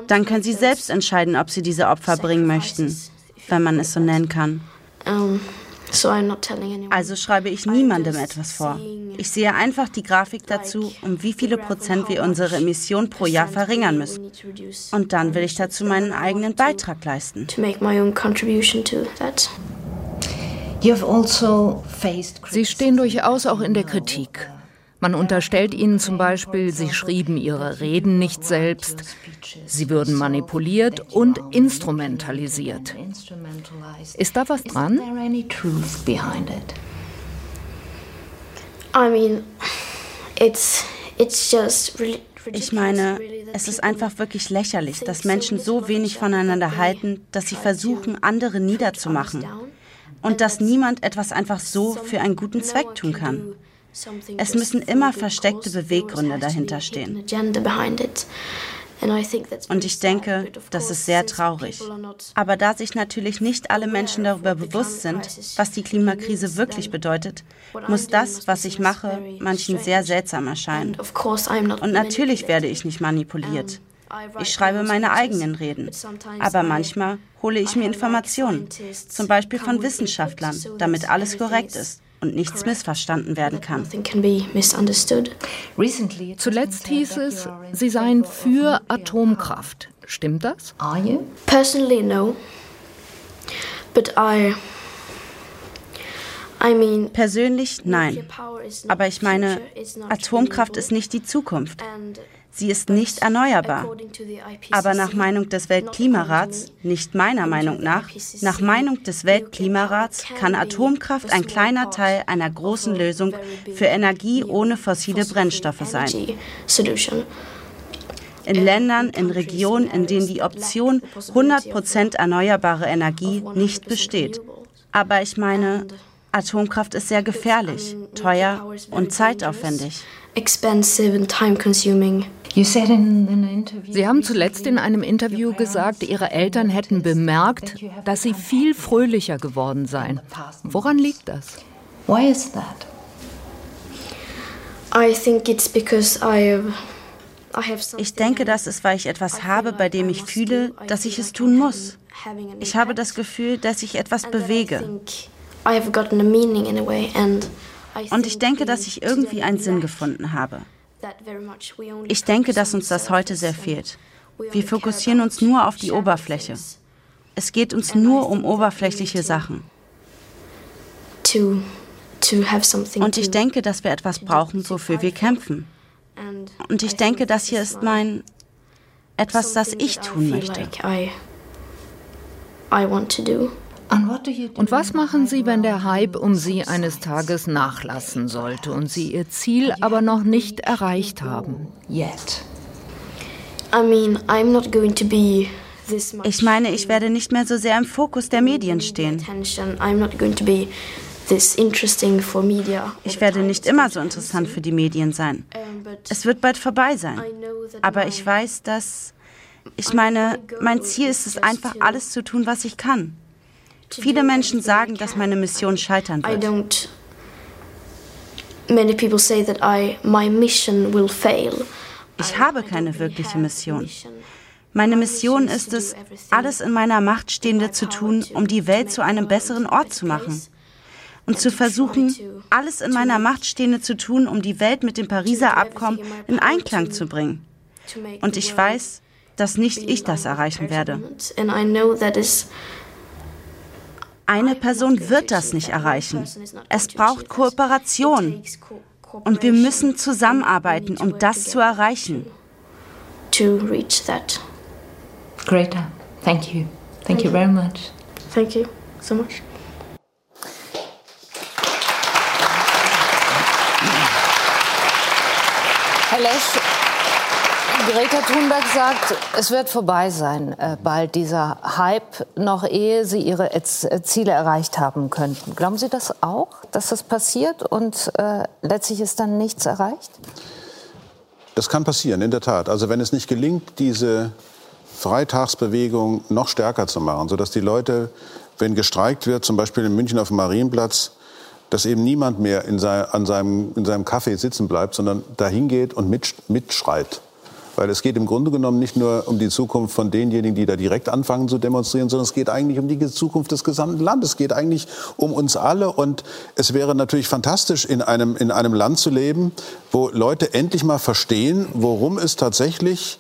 dann können sie selbst entscheiden, ob sie diese Opfer bringen möchten, wenn man es so nennen kann. Also schreibe ich niemandem etwas vor. Ich sehe einfach die Grafik dazu, um wie viele Prozent wir unsere Emissionen pro Jahr verringern müssen. Und dann will ich dazu meinen eigenen Beitrag leisten. Also Sie stehen durchaus auch in der Kritik. Man unterstellt ihnen zum Beispiel, sie schrieben ihre Reden nicht selbst, sie würden manipuliert und instrumentalisiert. Ist da was dran? Ich meine, es ist einfach wirklich lächerlich, dass Menschen so wenig voneinander halten, dass sie versuchen, andere niederzumachen. Und dass niemand etwas einfach so für einen guten Zweck tun kann. Es müssen immer versteckte Beweggründe dahinter stehen. Und ich denke, das ist sehr traurig. Aber da sich natürlich nicht alle Menschen darüber bewusst sind, was die Klimakrise wirklich bedeutet, muss das, was ich mache, manchen sehr seltsam erscheinen. Und natürlich werde ich nicht manipuliert. Ich schreibe meine eigenen Reden. Aber manchmal hole ich mir Informationen, zum Beispiel von Wissenschaftlern, damit alles korrekt ist und nichts missverstanden werden kann. Zuletzt hieß es, Sie seien für Atomkraft. Stimmt das? Personally, no. But I Persönlich nein. Aber ich meine, Atomkraft ist nicht die Zukunft. Sie ist nicht erneuerbar. Aber nach Meinung des Weltklimarats, nicht meiner Meinung nach, nach Meinung des Weltklimarats kann Atomkraft ein kleiner Teil einer großen Lösung für Energie ohne fossile Brennstoffe sein. In Ländern, in Regionen, in denen die Option 100% erneuerbare Energie nicht besteht. Aber ich meine, Atomkraft ist sehr gefährlich, teuer und zeitaufwendig. Sie haben zuletzt in einem Interview gesagt, Ihre Eltern hätten bemerkt, dass Sie viel fröhlicher geworden seien. Woran liegt das? Why is that? Ich denke, das ist, weil ich etwas habe, bei dem ich fühle, dass ich es tun muss. Ich habe das Gefühl, dass ich etwas bewege. Und ich denke, dass ich irgendwie einen Sinn gefunden habe. Ich denke, dass uns das heute sehr fehlt. Wir fokussieren uns nur auf die Oberfläche. Es geht uns nur um oberflächliche Sachen. Und ich denke, dass wir etwas brauchen, wofür wir kämpfen. Und ich denke, das hier ist mein etwas, das ich tun möchte. Und was machen Sie, wenn der Hype um Sie eines Tages nachlassen sollte und Sie Ihr Ziel aber noch nicht erreicht haben? Yet. Ich meine, ich werde nicht mehr so sehr im Fokus der Medien stehen. Ich werde nicht immer so interessant für die Medien sein. Es wird bald vorbei sein. Aber ich weiß, dass... Ich meine, mein Ziel ist es einfach, alles zu tun, was ich kann. Viele Menschen sagen, dass meine Mission scheitern wird. Ich habe keine wirkliche Mission. Meine Mission ist es, alles in meiner Macht Stehende zu tun, um die Welt zu einem besseren Ort zu machen. Und zu versuchen, alles in meiner Macht Stehende zu tun, um die Welt mit dem Pariser Abkommen in Einklang zu bringen. Und ich weiß, dass nicht ich das erreichen werde. Eine Person wird das nicht erreichen. Es braucht Kooperation. Und wir müssen zusammenarbeiten, um das zu erreichen. Greta, thank you. Thank you very much. Thank you so much. Greta Thunberg sagt, es wird vorbei sein, äh, bald dieser Hype, noch ehe Sie Ihre äh, Ziele erreicht haben könnten. Glauben Sie das auch, dass das passiert und äh, letztlich ist dann nichts erreicht? Das kann passieren, in der Tat. Also wenn es nicht gelingt, diese Freitagsbewegung noch stärker zu machen, sodass die Leute, wenn gestreikt wird, zum Beispiel in München auf dem Marienplatz, dass eben niemand mehr in, sein, an seinem, in seinem Café sitzen bleibt, sondern dahin geht und mit, mitschreit. Weil es geht im Grunde genommen nicht nur um die Zukunft von denjenigen, die da direkt anfangen zu demonstrieren, sondern es geht eigentlich um die Zukunft des gesamten Landes. Es geht eigentlich um uns alle. Und es wäre natürlich fantastisch, in einem, in einem Land zu leben, wo Leute endlich mal verstehen, worum es tatsächlich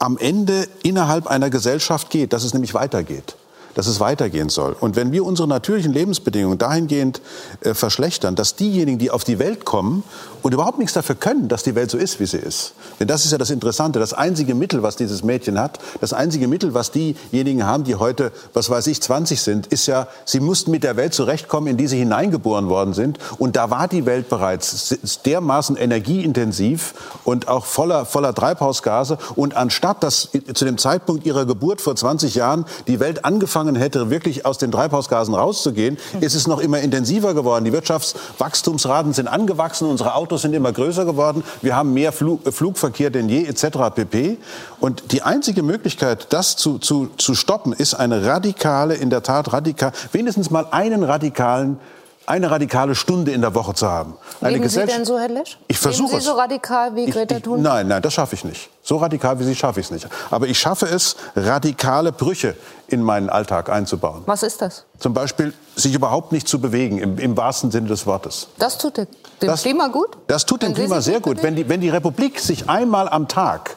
am Ende innerhalb einer Gesellschaft geht, dass es nämlich weitergeht dass es weitergehen soll. Und wenn wir unsere natürlichen Lebensbedingungen dahingehend äh, verschlechtern, dass diejenigen, die auf die Welt kommen und überhaupt nichts dafür können, dass die Welt so ist, wie sie ist. Denn das ist ja das Interessante. Das einzige Mittel, was dieses Mädchen hat, das einzige Mittel, was diejenigen haben, die heute, was weiß ich, 20 sind, ist ja, sie mussten mit der Welt zurechtkommen, in die sie hineingeboren worden sind. Und da war die Welt bereits dermaßen energieintensiv und auch voller, voller Treibhausgase. Und anstatt dass zu dem Zeitpunkt ihrer Geburt vor 20 Jahren die Welt angefangen hätte, wirklich aus den Treibhausgasen rauszugehen, ist es noch immer intensiver geworden. Die Wirtschaftswachstumsraten sind angewachsen, unsere Autos sind immer größer geworden, wir haben mehr Flug, äh, Flugverkehr denn je etc. pp. Und die einzige Möglichkeit, das zu, zu, zu stoppen, ist eine radikale, in der Tat radikal, wenigstens mal einen radikalen eine radikale Stunde in der Woche zu haben. Eine Leben Sie denn so, Herr Lesch? Ich versuche Leben Sie so radikal wie Greta Thunberg? Nein, nein, das schaffe ich nicht. So radikal wie Sie schaffe ich es nicht. Aber ich schaffe es, radikale Brüche in meinen Alltag einzubauen. Was ist das? Zum Beispiel, sich überhaupt nicht zu bewegen, im, im wahrsten Sinne des Wortes. Das tut dem das, Klima gut? Das tut dem Klima sehr gut. Wenn die, wenn die Republik sich einmal am Tag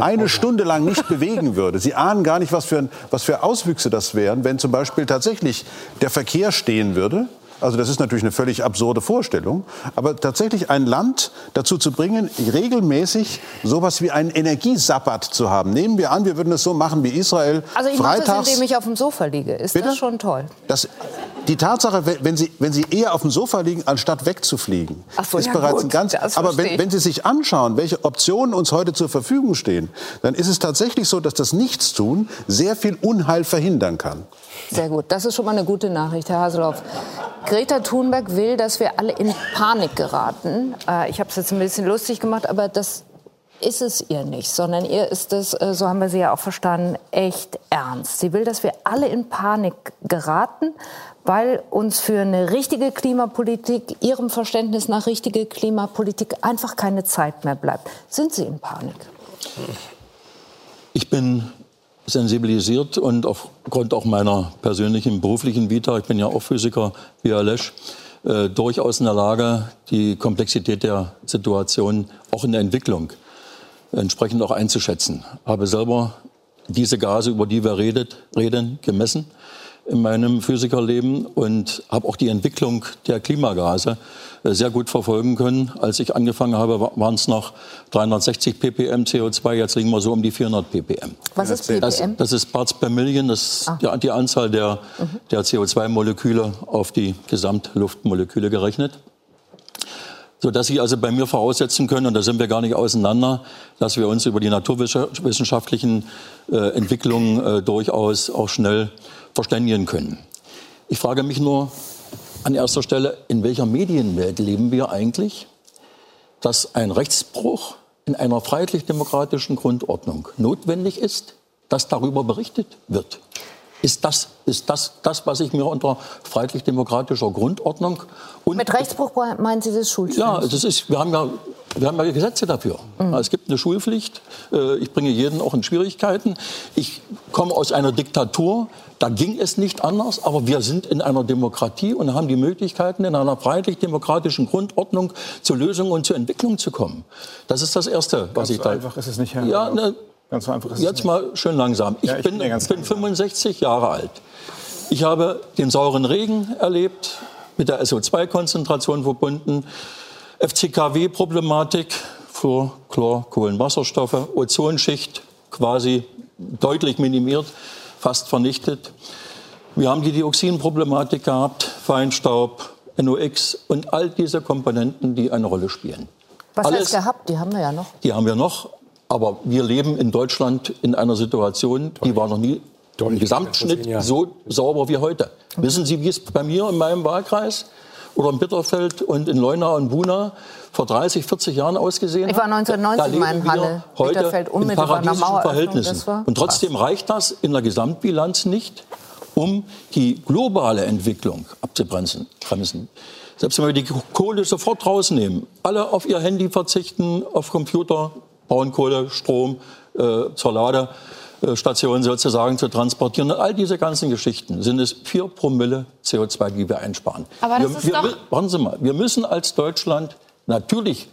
eine Stunde lang nicht bewegen würde. Sie ahnen gar nicht, was für, was für Auswüchse das wären, wenn zum Beispiel tatsächlich der Verkehr stehen würde Also das ist natürlich eine völlig absurde Vorstellung. Aber tatsächlich ein Land dazu zu bringen, regelmäßig sowas wie einen Energiesabbat zu haben. Nehmen wir an, wir würden es so machen wie Israel. Also ich freitags, mache das, indem ich auf dem Sofa liege. Ist Bitte? das schon toll? Das, die Tatsache, wenn Sie, wenn Sie eher auf dem Sofa liegen, anstatt wegzufliegen, so, ist ja, bereits gut, ein ganz. das Aber wenn, wenn Sie sich anschauen, welche Optionen uns heute zur Verfügung stehen, dann ist es tatsächlich so, dass das Nichtstun sehr viel Unheil verhindern kann. Sehr gut, das ist schon mal eine gute Nachricht, Herr Haseloff. Greta Thunberg will, dass wir alle in Panik geraten. Äh, ich habe es jetzt ein bisschen lustig gemacht, aber das ist es ihr nicht, sondern ihr ist es, äh, so haben wir sie ja auch verstanden, echt ernst. Sie will, dass wir alle in Panik geraten, weil uns für eine richtige Klimapolitik, ihrem Verständnis nach richtige Klimapolitik einfach keine Zeit mehr bleibt. Sind Sie in Panik? Ich bin sensibilisiert und aufgrund auch meiner persönlichen beruflichen Vita, ich bin ja auch Physiker Lesch, äh, durchaus in der Lage, die Komplexität der Situation auch in der Entwicklung entsprechend auch einzuschätzen. Habe selber diese Gase, über die wir redet, reden, gemessen in meinem Physikerleben und habe auch die Entwicklung der Klimagase äh, sehr gut verfolgen können. Als ich angefangen habe, wa- waren es noch 360 ppm CO2, jetzt liegen wir so um die 400 ppm. Was ist Das, ppm? das ist Parts per Million, das ist die, die Anzahl der, der CO2-Moleküle auf die Gesamtluftmoleküle gerechnet. Sodass Sie also bei mir voraussetzen können, und da sind wir gar nicht auseinander, dass wir uns über die naturwissenschaftlichen äh, Entwicklungen äh, durchaus auch schnell verständigen können. Ich frage mich nur an erster Stelle, in welcher Medienwelt leben wir eigentlich, dass ein Rechtsbruch in einer freiheitlich-demokratischen Grundordnung notwendig ist, dass darüber berichtet wird. Ist das, ist das das, was ich mir unter freiheitlich-demokratischer Grundordnung und Mit Rechtsbruch meinen Sie das Schulschwänzen? ja, das ist, wir haben ja, wir haben ja Gesetze dafür. Es gibt eine Schulpflicht. Äh, Ich bringe jeden auch in Schwierigkeiten. Ich komme aus einer Diktatur. Da ging es nicht anders. Aber wir sind in einer Demokratie und haben die Möglichkeiten, in einer freiheitlich-demokratischen Grundordnung zu Lösungen und zur Entwicklung zu kommen. Das ist das Erste, was Ganz ich da. einfach ist es nicht, Herr Ja, ne, Ganz so einfach ist es Jetzt nicht. mal schön langsam. Ich, Ja, ich bin, bin bin langsam. 65 Jahre alt. Ich habe den sauren Regen erlebt, mit der SO2-Konzentration verbunden, FCKW-Problematik für Chlor, Kohlenwasserstoffe, Ozonschicht quasi deutlich minimiert, fast vernichtet. Wir haben die Dioxinproblematik gehabt, Feinstaub, NOx und all diese Komponenten, die eine Rolle spielen. Was Alles- heißt gehabt? Die haben wir ja noch. die haben wir noch. Aber wir leben in Deutschland in einer Situation, die war noch nie im Deutlich Gesamtschnitt so sauber wie heute. Wissen Sie, wie es bei mir in meinem Wahlkreis oder in Bitterfeld und in Leuna und Buna vor 30, 40 Jahren ausgesehen Ich war hat? 1990 Da leben mal in Halle, heute Bitterfeld, in unmittelbar nach Maueröffnung. Verhältnissen. Und trotzdem reicht das in der Gesamtbilanz nicht, um die globale Entwicklung abzubremsen. bremsen. Selbst wenn wir die Kohle sofort rausnehmen, alle auf ihr Handy verzichten, auf Computer, Braunkohle, Strom äh, zur Ladestation sozusagen zu transportieren. Und all diese ganzen Geschichten sind es 4 Promille CO2, die wir einsparen. Aber das wir, ist wir, doch- Warten Sie mal, wir müssen als Deutschland natürlich,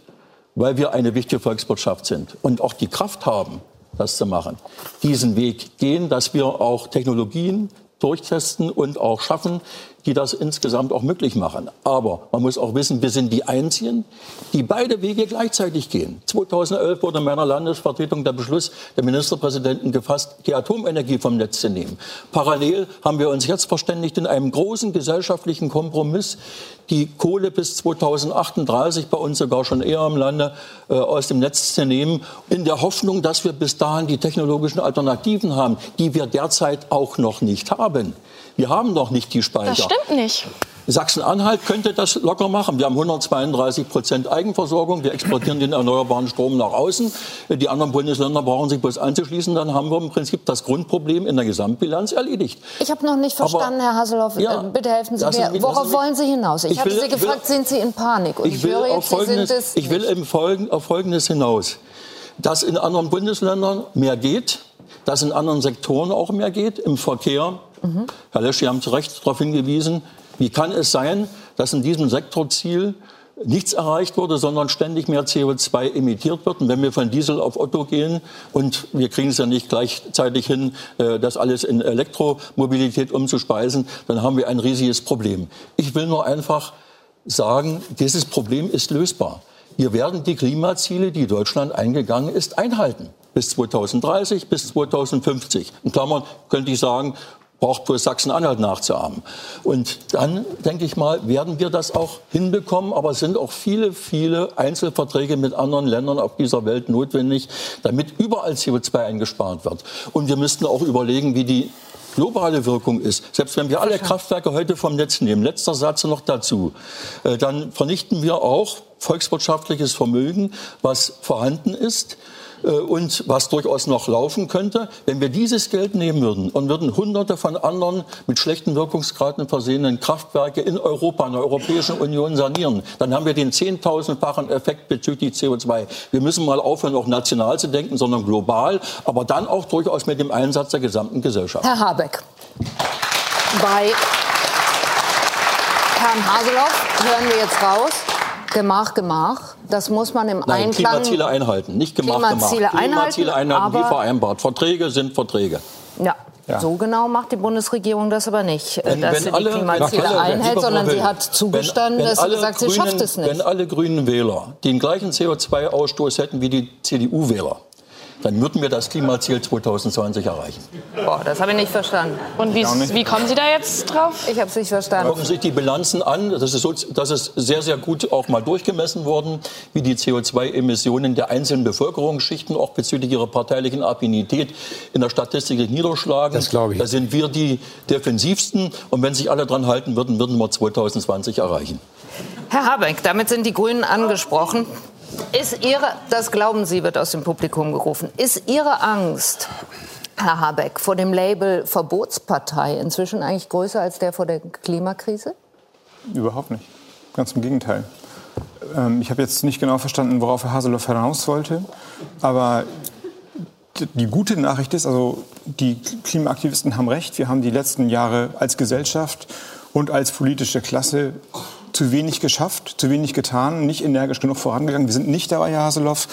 weil wir eine wichtige Volkswirtschaft sind und auch die Kraft haben, das zu machen, diesen Weg gehen, dass wir auch Technologien durchtesten und auch schaffen, die das insgesamt auch möglich machen. Aber man muss auch wissen, wir sind die Einzigen, die beide Wege gleichzeitig gehen. 2011 wurde in meiner Landesvertretung der Beschluss der Ministerpräsidenten gefasst, die Atomenergie vom Netz zu nehmen. Parallel haben wir uns jetzt verständigt in einem großen gesellschaftlichen Kompromiss, die Kohle bis 2038 bei uns sogar schon eher im Lande äh, aus dem Netz zu nehmen, in der Hoffnung, dass wir bis dahin die technologischen Alternativen haben, die wir derzeit auch noch nicht haben. Wir haben noch nicht die Speicher. Das stimmt nicht. Sachsen-Anhalt könnte das locker machen. Wir haben 132 Prozent Eigenversorgung. Wir exportieren den erneuerbaren Strom nach außen. Die anderen Bundesländer brauchen sich bloß anzuschließen. Dann haben wir im Prinzip das Grundproblem in der Gesamtbilanz erledigt. Ich habe noch nicht Aber- verstanden, Herr Haseloff. Ja. äh, bitte helfen Sie mir. Sie- Worauf wollen Sie hinaus? Ich, Ich hatte will- Sie gefragt, will- sind Sie in Panik? Und ich, Ich will, höre auf jetzt, Sie sind Folgendes, es ich will im Folgen, auf Folgendes hinaus. Dass in anderen Bundesländern mehr geht, dass in anderen Sektoren auch mehr geht, im Verkehr. Mhm. Herr Lesch, Sie haben zu Recht darauf hingewiesen, wie kann es sein, dass in diesem Sektorziel nichts erreicht wurde, sondern ständig mehr CO2 emittiert wird. Und wenn wir von Diesel auf Otto gehen und wir kriegen es ja nicht gleichzeitig hin, äh, das alles in Elektromobilität umzuspeisen, dann haben wir ein riesiges Problem. Ich will nur einfach sagen, dieses Problem ist lösbar. Wir werden die Klimaziele, die Deutschland eingegangen ist, einhalten. Bis 2030, bis 2050. In Klammern könnte ich sagen, braucht bloß Sachsen-Anhalt nachzuahmen. Und dann, denke ich mal, werden wir das auch hinbekommen. Aber es sind auch viele, viele Einzelverträge mit anderen Ländern auf dieser Welt notwendig, damit überall CO2 eingespart wird. Und wir müssten auch überlegen, wie die globale Wirkung ist, selbst wenn wir alle Kraftwerke heute vom Netz nehmen, letzter Satz noch dazu, äh, dann vernichten wir auch volkswirtschaftliches Vermögen, was vorhanden ist. Äh, und was durchaus noch laufen könnte. Wenn wir dieses Geld nehmen würden und würden hunderte von anderen mit schlechten Wirkungsgraden versehenen Kraftwerke in Europa, in der Europäischen Union sanieren, dann haben wir den zehntausendfachen Effekt bezüglich CO2. Wir müssen mal aufhören, auch national zu denken, sondern global, aber dann auch durchaus mit dem Einsatz der gesamten Gesellschaft. Herr Habeck, bei Herrn Haseloff hören wir jetzt raus, Gemach, Gemach. Das muss man im Nein, Einklang... Klimaziele einhalten, nicht Gemach, Klimaziele Gemach. Klimaziele einhalten, einhalten, wie aber- vereinbart. Verträge sind Verträge. Ja. Ja. So genau macht die Bundesregierung das aber nicht, äh, Wenn- dass wenn sie alle- die Klimaziele alle- einhält, sondern sie hat zugestanden, wenn- wenn dass sie gesagt, sie Grünen, schafft es nicht. Wenn alle grünen Wähler den gleichen CO2-Ausstoß hätten wie die CDU-Wähler, dann würden wir das Klimaziel 2020 erreichen. Boah, das habe ich nicht verstanden. Und wie, wie kommen Sie da jetzt drauf? Ich habe es nicht verstanden. Gucken Sie sich die Bilanzen an. Das ist, so, das ist sehr, sehr gut auch mal durchgemessen worden, wie die CO2-Emissionen der einzelnen Bevölkerungsschichten auch bezüglich ihrer parteilichen Affinität in der Statistik niederschlagen. Das glaube ich. Da sind wir die defensivsten. Und wenn sich alle dran halten würden, würden wir 2020 erreichen. Herr Habeck, damit sind die Grünen angesprochen. Ist Ihre, das glauben Sie, wird aus dem Publikum gerufen, ist Ihre Angst, Herr Habeck, vor dem Label Verbotspartei inzwischen eigentlich größer als der vor der Klimakrise? Überhaupt nicht. Ganz im Gegenteil. Ähm, ich habe jetzt nicht genau verstanden, worauf Herr Haseloff hinaus wollte. Aber die gute Nachricht ist, also die Klimaaktivisten haben recht. Wir haben die letzten Jahre als Gesellschaft und als politische Klasse zu wenig geschafft, zu wenig getan, nicht energisch genug vorangegangen. Wir sind nicht dabei, Herr Haseloff,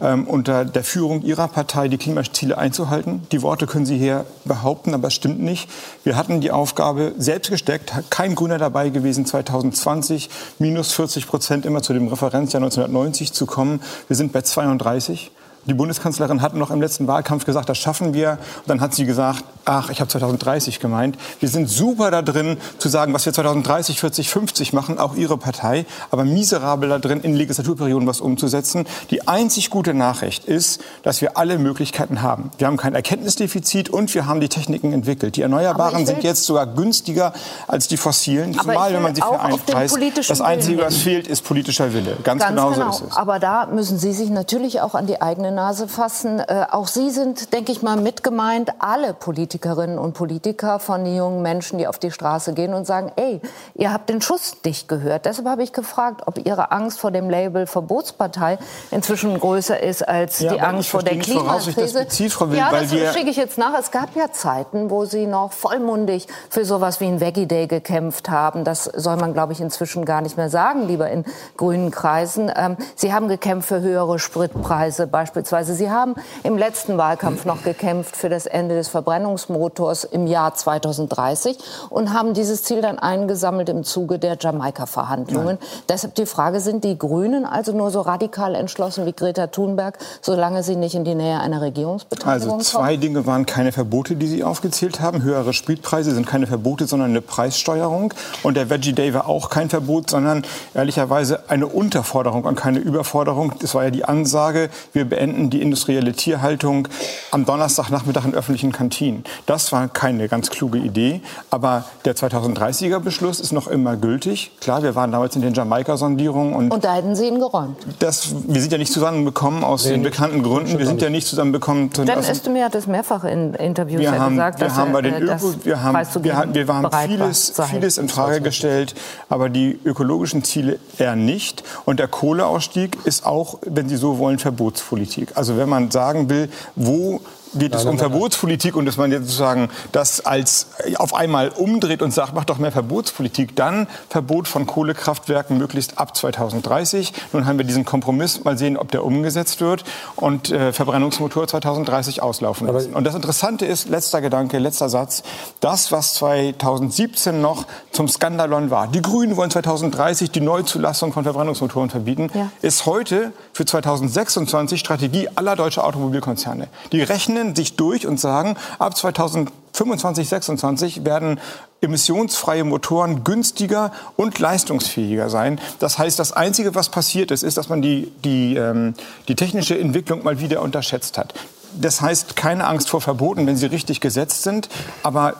ähm, unter der Führung Ihrer Partei die Klimaziele einzuhalten. Die Worte können Sie hier behaupten, aber es stimmt nicht. Wir hatten die Aufgabe selbst gesteckt, kein Grüner dabei gewesen, 2020 minus 40 Prozent immer zu dem Referenzjahr 1990 zu kommen. Wir sind bei 32. Die Bundeskanzlerin hat noch im letzten Wahlkampf gesagt, das schaffen wir. Und dann hat sie gesagt, ach, ich habe 2030 gemeint. Wir sind super da drin, zu sagen, was wir 2030, 40, 50 machen, auch Ihre Partei, aber miserabel da drin, in Legislaturperioden was umzusetzen. Die einzig gute Nachricht ist, dass wir alle Möglichkeiten haben. Wir haben kein Erkenntnisdefizit und wir haben die Techniken entwickelt. Die Erneuerbaren sind jetzt sogar günstiger als die fossilen, zumal wenn man sie für politischen Das Einzige, was fehlt, ist politischer Wille. Ganz, genau, so ist es. Aber da müssen Sie sich natürlich auch an die eigene Nase fassen. Äh, auch Sie sind, denke ich mal, mitgemeint. Alle Politikerinnen und Politiker von den jungen Menschen, die auf die Straße gehen und sagen, ey, ihr habt den Schuss nicht gehört. Deshalb habe ich gefragt, ob Ihre Angst vor dem Label Verbotspartei inzwischen größer ist als Ja, die Angst vor der Klimakrise. bezieht, Frau Will, ja, das schicke ich jetzt nach. Es gab ja Zeiten, wo Sie noch vollmundig für sowas wie ein Veggie Day gekämpft haben. Das soll man, glaube ich, inzwischen gar nicht mehr sagen, lieber in grünen Kreisen. Ähm, Sie haben gekämpft für höhere Spritpreise beispielsweise. Sie haben im letzten Wahlkampf noch gekämpft für das Ende des Verbrennungsmotors im Jahr 2030 und haben dieses Ziel dann eingesammelt im Zuge der Jamaika-Verhandlungen. Deshalb die Frage, sind die Grünen also nur so radikal entschlossen wie Greta Thunberg, solange sie nicht in die Nähe einer Regierungsbeteiligung Also zwei kommen? Dinge waren keine Verbote, die Sie aufgezählt haben. Höhere Spritpreise sind keine Verbote, sondern eine Preissteuerung. Und der Veggie Day war auch kein Verbot, sondern ehrlicherweise eine Unterforderung und keine Überforderung. Das war ja die Ansage, wir beenden die industrielle Tierhaltung am Donnerstagnachmittag in öffentlichen Kantinen. Das war keine ganz kluge Idee. Aber der 2030er Beschluss ist noch immer gültig. Klar, wir waren damals in den Jamaika-Sondierungen und Und da hätten Sie ihn geräumt. das, wir sind ja nicht zusammengekommen aus den bekannten Gründen. Wir sind ja nicht zusammengekommen. Denn aus- Özdemir hat es mehrfach in Interviews wir ja haben, gesagt, wir dass haben bei den äh, Öko, wir haben, wir, haben, wir bereit vieles, war, vieles in Frage gestellt, aber die ökologischen Ziele eher nicht. Und der Kohleausstieg ist auch, wenn Sie so wollen, Verbotspolitik. Also wenn man sagen will, wo geht es um Verbotspolitik und dass man jetzt sozusagen das als auf einmal umdreht und sagt, mach doch mehr Verbotspolitik, dann Verbot von Kohlekraftwerken möglichst ab 2030. Nun haben wir diesen Kompromiss, mal sehen, ob der umgesetzt wird und äh, Verbrennungsmotor 2030 auslaufen lassen. Und das Interessante ist, letzter Gedanke, letzter Satz, das, was 2017 noch zum Skandalon war, die Grünen wollen 2030 die Neuzulassung von Verbrennungsmotoren verbieten, ja. ist heute für 2026 Strategie aller deutscher Automobilkonzerne. Die rechnen rechnen sich durch und sagen, ab 2025, 26 werden emissionsfreie Motoren günstiger und leistungsfähiger sein. Das heißt, das Einzige, was passiert ist, ist, dass man die, die, ähm, die technische Entwicklung mal wieder unterschätzt hat. Das heißt, keine Angst vor Verboten, wenn sie richtig gesetzt sind, aber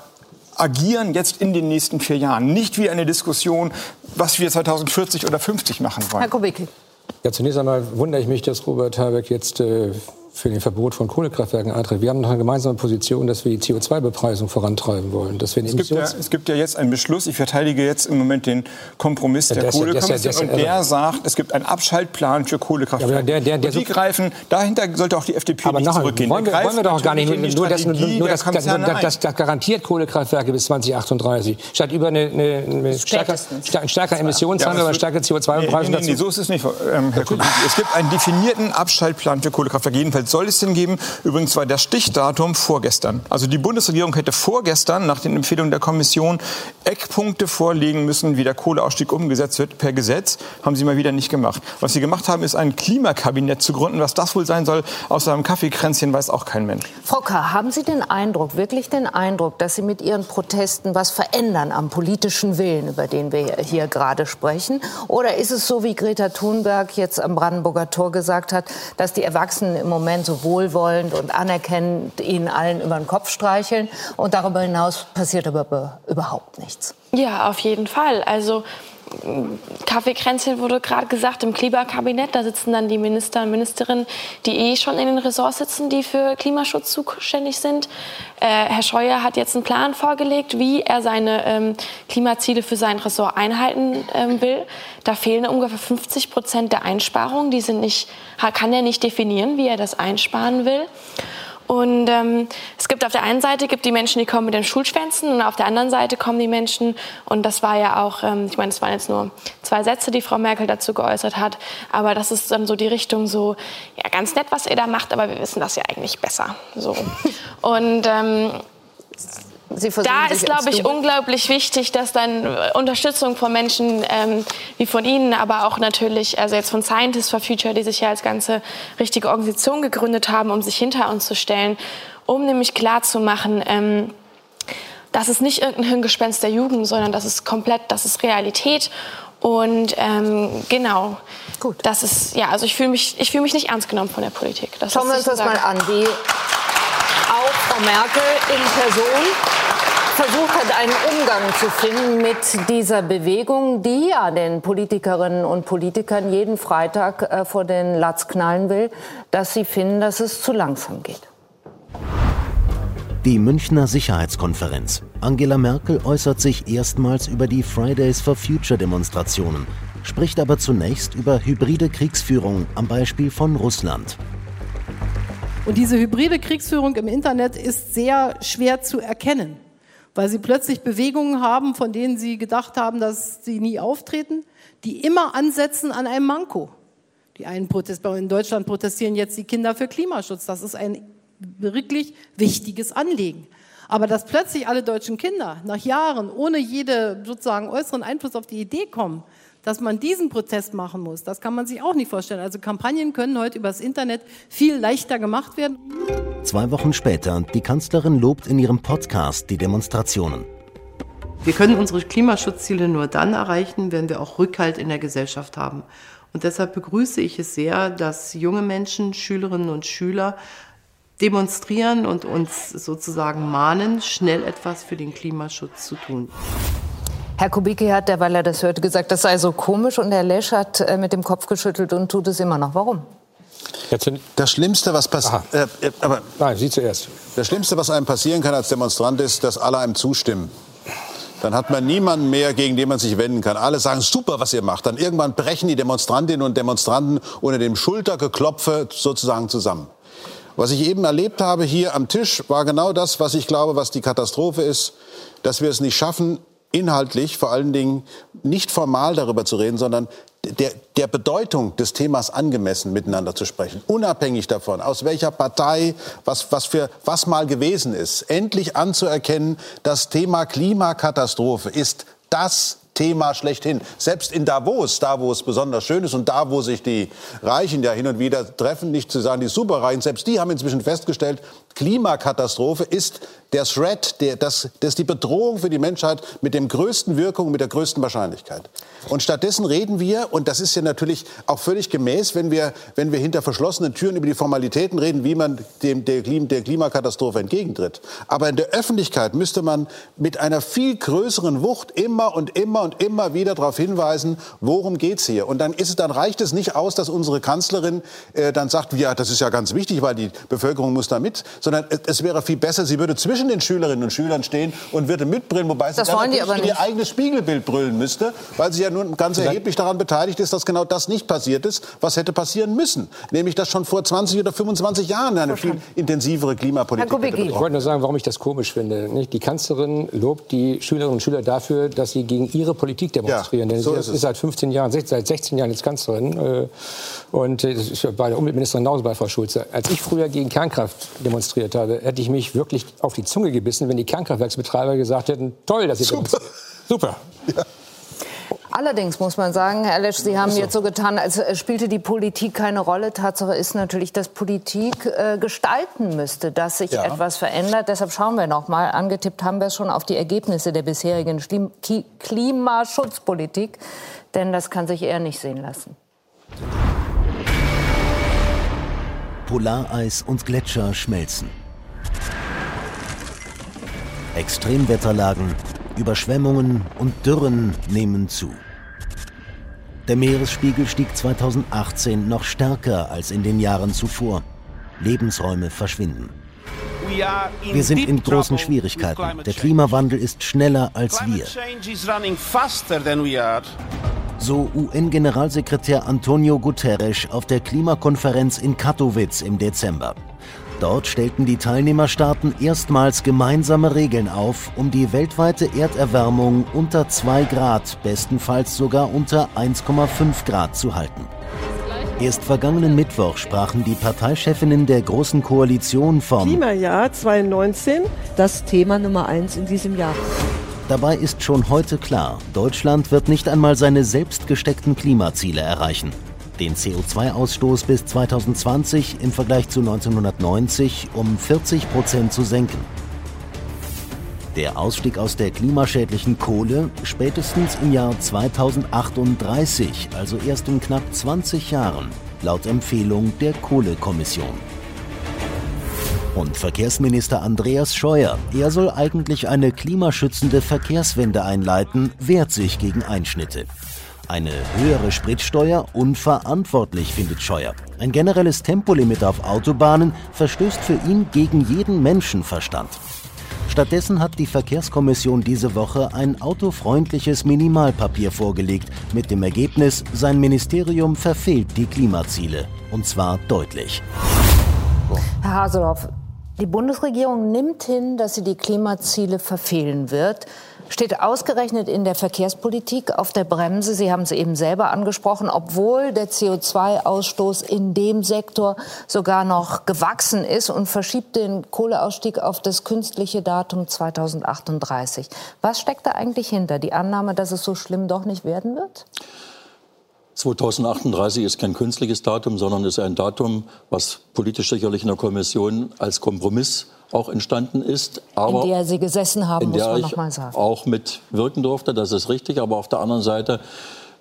agieren jetzt in den nächsten vier Jahren. Nicht wie eine Diskussion, was wir 2040 oder 50 machen wollen. Herr Kubicki. Ja, zunächst einmal wundere ich mich, dass Robert Habeck jetzt äh, für den Verbot von Kohlekraftwerken eintritt. Wir haben noch eine gemeinsame Position, dass wir die CO2-Bepreisung vorantreiben wollen. Dass wir es, gibt ja, es gibt ja jetzt einen Beschluss, ich verteidige jetzt im Moment den Kompromiss ja, der Kohlekommission, und der sagt, es gibt einen Abschaltplan für Kohlekraftwerke. Ja, der, der, der, und die greifen, dahinter sollte auch die FDP aber nicht zurückgehen. Wollen wir, wollen wir doch gar nicht, nur, das, nur das, das, das, das, garantiert Kohlekraftwerke bis 2038, statt über eine, eine, eine stärker, stärker Emissionshandel oder stärker CO2-Bepreisung. Nee, nee, nee, so ist es nicht, ähm, Herr Kuhn. Es gibt einen definierten Abschaltplan für Kohlekraftwerke, jedenfalls soll es den geben. Übrigens war das Stichdatum vorgestern. Also die Bundesregierung hätte vorgestern nach den Empfehlungen der Kommission Eckpunkte vorlegen müssen, wie der Kohleausstieg umgesetzt wird per Gesetz. Haben sie mal wieder nicht gemacht. Was sie gemacht haben, ist ein Klimakabinett zu gründen. Was das wohl sein soll, außer einem Kaffeekränzchen, weiß auch kein Mensch. Frau K., haben Sie den Eindruck, wirklich den Eindruck, dass Sie mit Ihren Protesten was verändern am politischen Willen, über den wir hier gerade sprechen? Oder ist es so, wie Greta Thunberg jetzt am Brandenburger Tor gesagt hat, dass die Erwachsenen im Moment so wohlwollend und anerkennend ihnen allen über den Kopf streicheln. Und darüber hinaus passiert aber überhaupt nichts. Ja, auf jeden Fall. Also Kaffeekränzchen wurde gerade gesagt, im Klimakabinett, da sitzen dann die Minister und Ministerinnen, die eh schon in den Ressorts sitzen, die für Klimaschutz zuständig sind. Äh, Herr Scheuer hat jetzt einen Plan vorgelegt, wie er seine ähm, Klimaziele für sein Ressort einhalten ähm, will. Da fehlen ungefähr 50 Prozent der Einsparungen. Die sind nicht, kann er nicht definieren, wie er das einsparen will. Und ähm, es gibt auf der einen Seite gibt die Menschen, die kommen mit den Schulschwänzen und auf der anderen Seite kommen die Menschen, und das war ja auch, ähm, ich meine, es waren jetzt nur zwei Sätze, die Frau Merkel dazu geäußert hat, aber das ist dann so die Richtung so, ja, ganz nett, was ihr da macht, aber wir wissen das ja eigentlich besser. So. <laughs> Und ähm, da ist, glaube ich, unglaublich wichtig, dass dann Unterstützung von Menschen ähm, wie von Ihnen, aber auch natürlich, also jetzt von Scientists for Future, die sich ja als ganze richtige Organisation gegründet haben, um sich hinter uns zu stellen, um nämlich klarzumachen, ähm, das ist nicht irgendein Hirngespenst der Jugend, sondern das ist komplett, das ist Realität. Und ähm, genau, Gut. das ist, ja, also ich fühle mich, ich fühle mich nicht ernst genommen von der Politik. Das Schauen wir uns das mal an, wie auch Frau Merkel in Person versucht hat, einen Umgang zu finden mit dieser Bewegung, die ja den Politikerinnen und Politikern jeden Freitag äh, vor den Latz knallen will, dass sie finden, dass es zu langsam geht. Die Münchner Sicherheitskonferenz. Angela Merkel äußert sich erstmals über die Fridays for Future Demonstrationen, spricht aber zunächst über hybride Kriegsführung am Beispiel von Russland. Und diese hybride Kriegsführung im Internet ist sehr schwer zu erkennen weil sie plötzlich Bewegungen haben, von denen sie gedacht haben, dass sie nie auftreten, die immer ansetzen an einem Manko. Die einen Protest, in Deutschland protestieren jetzt die Kinder für Klimaschutz. Das ist ein wirklich wichtiges Anliegen. Aber dass plötzlich alle deutschen Kinder nach Jahren ohne jede sozusagen äußeren Einfluss auf die Idee kommen, dass man diesen Protest machen muss, das kann man sich auch nicht vorstellen. Also Kampagnen können heute übers Internet viel leichter gemacht werden. Zwei Wochen später, die Kanzlerin lobt in ihrem Podcast die Demonstrationen. Wir können unsere Klimaschutzziele nur dann erreichen, wenn wir auch Rückhalt in der Gesellschaft haben. Und deshalb begrüße ich es sehr, dass junge Menschen, Schülerinnen und Schüler demonstrieren und uns sozusagen mahnen, schnell etwas für den Klimaschutz zu tun. Herr Kubicki hat, weil er das hörte, gesagt, das sei so komisch und Herr Lesch hat äh, mit dem Kopf geschüttelt und tut es immer noch. Warum? Das Schlimmste, was passiert, äh, äh, aber Nein, Sie zuerst. Das Schlimmste, was einem passieren kann als Demonstrant, ist, dass alle einem zustimmen. Dann hat man niemanden mehr, gegen den man sich wenden kann. Alle sagen, super, was ihr macht. Dann irgendwann brechen die Demonstrantinnen und Demonstranten unter dem Schultergeklopfe sozusagen zusammen. Was ich eben erlebt habe hier am Tisch, war genau das, was ich glaube, was die Katastrophe ist, dass wir es nicht schaffen, inhaltlich vor allen Dingen nicht formal darüber zu reden, sondern der, der Bedeutung des Themas angemessen miteinander zu sprechen, unabhängig davon, aus welcher Partei, was, was, für, was mal gewesen ist, endlich anzuerkennen, das Thema Klimakatastrophe ist das Thema schlechthin. Selbst in Davos, da wo es besonders schön ist und da wo sich die Reichen ja hin und wieder treffen, nicht zu sagen die Superreichen, selbst die haben inzwischen festgestellt, Klimakatastrophe ist der Threat, der, das, das ist die Bedrohung für die Menschheit mit dem größten Wirkung, mit der größten Wahrscheinlichkeit. Und stattdessen reden wir, und das ist ja natürlich auch völlig gemäß, wenn wir, wenn wir hinter verschlossenen Türen über die Formalitäten reden, wie man dem, der, der Klimakatastrophe entgegentritt. Aber in der Öffentlichkeit müsste man mit einer viel größeren Wucht immer und immer und immer wieder darauf hinweisen, worum geht's hier. Und dann, ist es, dann reicht es nicht aus, dass unsere Kanzlerin äh, dann sagt, ja, das ist ja ganz wichtig, weil die Bevölkerung muss da mit, sondern es wäre viel besser, sie würde zwischen den Schülerinnen und Schülern stehen und würde mitbrüllen, wobei sie das dann die aber in ihr eigenes Spiegelbild brüllen müsste, weil sie ja nun ganz erheblich daran beteiligt ist, dass genau das nicht passiert ist, was hätte passieren müssen. Nämlich, dass schon vor 20 oder 25 Jahren eine viel intensivere Klimapolitik hätte Ich wollte nur sagen, warum ich das komisch finde. Die Kanzlerin lobt die Schülerinnen und Schüler dafür, dass sie gegen ihre Politik demonstrieren. Ja, Denn so sie ist, ist seit 15 Jahren, seit 16 Jahren jetzt Kanzlerin. Äh, und das ist bei der Umweltministerin genauso bei Frau Schulze. Als ich früher gegen Kernkraft demonstriert habe, hätte ich mich wirklich auf die Zunge gebissen, wenn die Kernkraftwerksbetreiber gesagt hätten, toll, dass sie Super. Super. Ja. Allerdings muss man sagen, Herr Lesch, Sie haben jetzt so getan, als äh, spielte die Politik keine Rolle. Tatsache ist natürlich, dass Politik äh, gestalten müsste, dass sich ja. etwas verändert. Deshalb schauen wir noch mal. Angetippt haben wir es schon auf die Ergebnisse der bisherigen Klimaschutzpolitik, denn das kann sich eher nicht sehen lassen. Polareis und Gletscher schmelzen. Extremwetterlagen, Überschwemmungen und Dürren nehmen zu. Der Meeresspiegel stieg 2018 noch stärker als in den Jahren zuvor. Lebensräume verschwinden. Wir sind in großen Schwierigkeiten. Der Klimawandel ist schneller als wir. So UN-Generalsekretär Antonio Guterres auf der Klimakonferenz in Katowice im Dezember. Dort stellten die Teilnehmerstaaten erstmals gemeinsame Regeln auf, um die weltweite Erderwärmung unter 2 Grad, bestenfalls sogar unter 1,5 Grad zu halten. Erst vergangenen Mittwoch sprachen die Parteichefinnen der Großen Koalition vom Klimajahr 2019, das Thema Nummer eins in diesem Jahr. Dabei ist schon heute klar, Deutschland wird nicht einmal seine selbst gesteckten Klimaziele erreichen den CO2-Ausstoß bis 2020 im Vergleich zu 1990 um 40 Prozent zu senken. Der Ausstieg aus der klimaschädlichen Kohle spätestens im Jahr 2038, also erst in knapp 20 Jahren, laut Empfehlung der Kohlekommission. Und Verkehrsminister Andreas Scheuer, er soll eigentlich eine klimaschützende Verkehrswende einleiten, wehrt sich gegen Einschnitte. Eine höhere Spritsteuer unverantwortlich, findet Scheuer. Ein generelles Tempolimit auf Autobahnen verstößt für ihn gegen jeden Menschenverstand. Stattdessen hat die Verkehrskommission diese Woche ein autofreundliches Minimalpapier vorgelegt, mit dem Ergebnis, sein Ministerium verfehlt die Klimaziele. Und zwar deutlich. Herr Haseloff, die Bundesregierung nimmt hin, dass sie die Klimaziele verfehlen wird steht ausgerechnet in der Verkehrspolitik auf der Bremse. Sie haben es eben selber angesprochen, obwohl der CO2-Ausstoß in dem Sektor sogar noch gewachsen ist und verschiebt den Kohleausstieg auf das künstliche Datum 2038. Was steckt da eigentlich hinter? Die Annahme, dass es so schlimm doch nicht werden wird? 2038 ist kein künstliches Datum, sondern ist ein Datum, was politisch sicherlich in der Kommission als Kompromiss auch entstanden ist. Aber in der Sie gesessen haben, muss man noch mal sagen. auch mitwirken durfte, das ist richtig. Aber auf der anderen Seite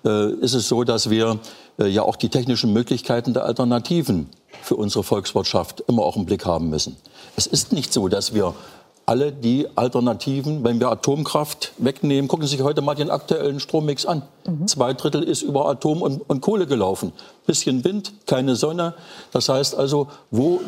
äh, ist es so, dass wir äh, ja auch die technischen Möglichkeiten der Alternativen für unsere Volkswirtschaft immer auch im Blick haben müssen. Es ist nicht so, dass wir alle die Alternativen, wenn wir Atomkraft wegnehmen, gucken Sie sich heute mal den aktuellen Strommix an. Mhm. Zwei Drittel ist über Atom und, und Kohle gelaufen. bisschen Wind, keine Sonne. Das heißt also, wo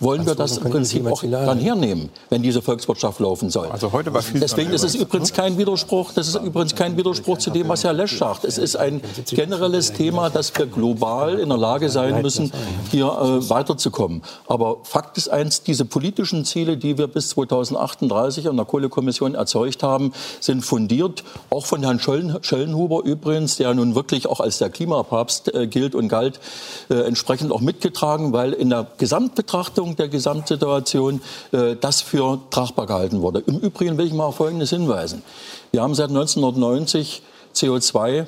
wollen also, wir das im Prinzip auch dann hernehmen, wenn diese Volkswirtschaft laufen soll? Also heute war viel Deswegen ist es übrigens kein Widerspruch. Das ist übrigens kein Widerspruch zu dem, was Herr Lesch sagt. Es ist ein generelles Thema, dass wir global in der Lage sein müssen, hier äh, weiterzukommen. Aber Fakt ist eins: Diese politischen Ziele, die wir bis 2038 an der Kohlekommission erzeugt haben, sind fundiert, auch von Herrn Schöllenhuber übrigens, der nun wirklich auch als der Klimapapst äh, gilt und galt, äh, entsprechend auch mitgetragen, weil in der Gesamtbetrachtung der Gesamtsituation äh, das für tragbar gehalten wurde. Im Übrigen will ich mal auf Folgendes hinweisen. Wir haben seit 1990 CO2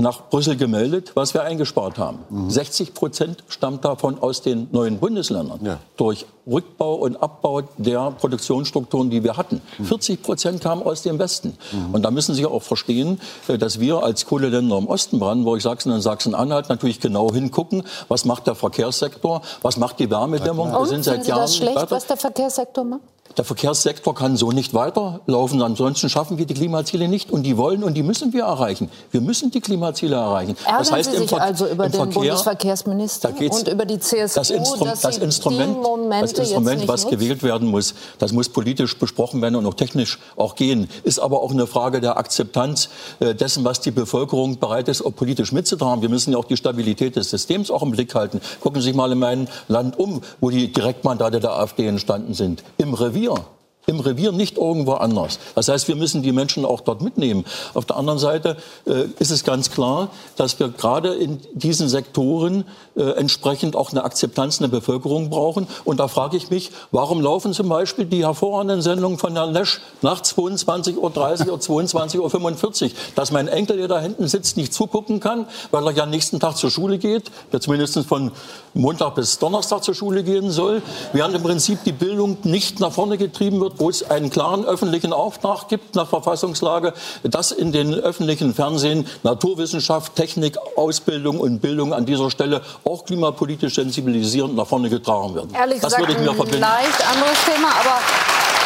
nach Brüssel gemeldet, was wir eingespart haben. Mhm. 60 Prozent stammt davon aus den neuen Bundesländern ja. durch Rückbau und Abbau der Produktionsstrukturen, die wir hatten. Mhm. 40 Prozent kamen aus dem Westen. Mhm. Und da müssen Sie auch verstehen, äh, dass wir als Kohleländer im Osten Brandenburg, Sachsen und Sachsen-Anhalt natürlich genau hingucken, was macht der Verkehrssektor, was macht die Wärmedämmung. Und, wir sind seit Sie Jahren das schlecht, was der Verkehrssektor macht? Der Verkehrssektor kann so nicht weiterlaufen. Ansonsten schaffen wir die Klimaziele nicht. Und die wollen und die müssen wir erreichen. Wir müssen die Klimaziele erreichen. Ärgern das heißt, Sie sich also über den Verkehr, Bundesverkehrsminister und über die CSU, das, Instru das Instrument, das Instrument was gewählt werden muss, das muss politisch besprochen werden und auch technisch auch gehen. Ist aber auch eine Frage der Akzeptanz äh, dessen, was die Bevölkerung bereit ist, auch politisch mitzutragen. Wir müssen ja auch die Stabilität des Systems auch im Blick halten. Gucken Sie sich mal in meinem Land um, wo die Direktmandate der AfD entstanden sind. Im Revier Revier im Revier, nicht irgendwo anders. Das heißt, wir müssen die Menschen auch dort mitnehmen. Auf der anderen Seite äh, ist es ganz klar, dass wir gerade in diesen Sektoren äh, entsprechend auch eine Akzeptanz in der Bevölkerung brauchen. Und da frage ich mich, warum laufen zum Beispiel die hervorragenden Sendungen von Herrn Lesch nach 22.30 Uhr oder 22.45 Uhr, dass mein Enkel, der da hinten sitzt, nicht zugucken kann, weil er ja nächsten Tag zur Schule geht, der zumindest von Montag bis Donnerstag zur Schule gehen soll, während im Prinzip die Bildung nicht nach vorne getrieben wird, wo es einen klaren öffentlichen Auftrag gibt nach Verfassungslage, dass in den öffentlichen Fernsehen Naturwissenschaft, Technik, Ausbildung und Bildung an dieser Stelle auch klimapolitisch sensibilisierend nach vorne getragen werden. Ehrlich das gesagt, würde ich mir verbinden. leicht anderes Thema, aber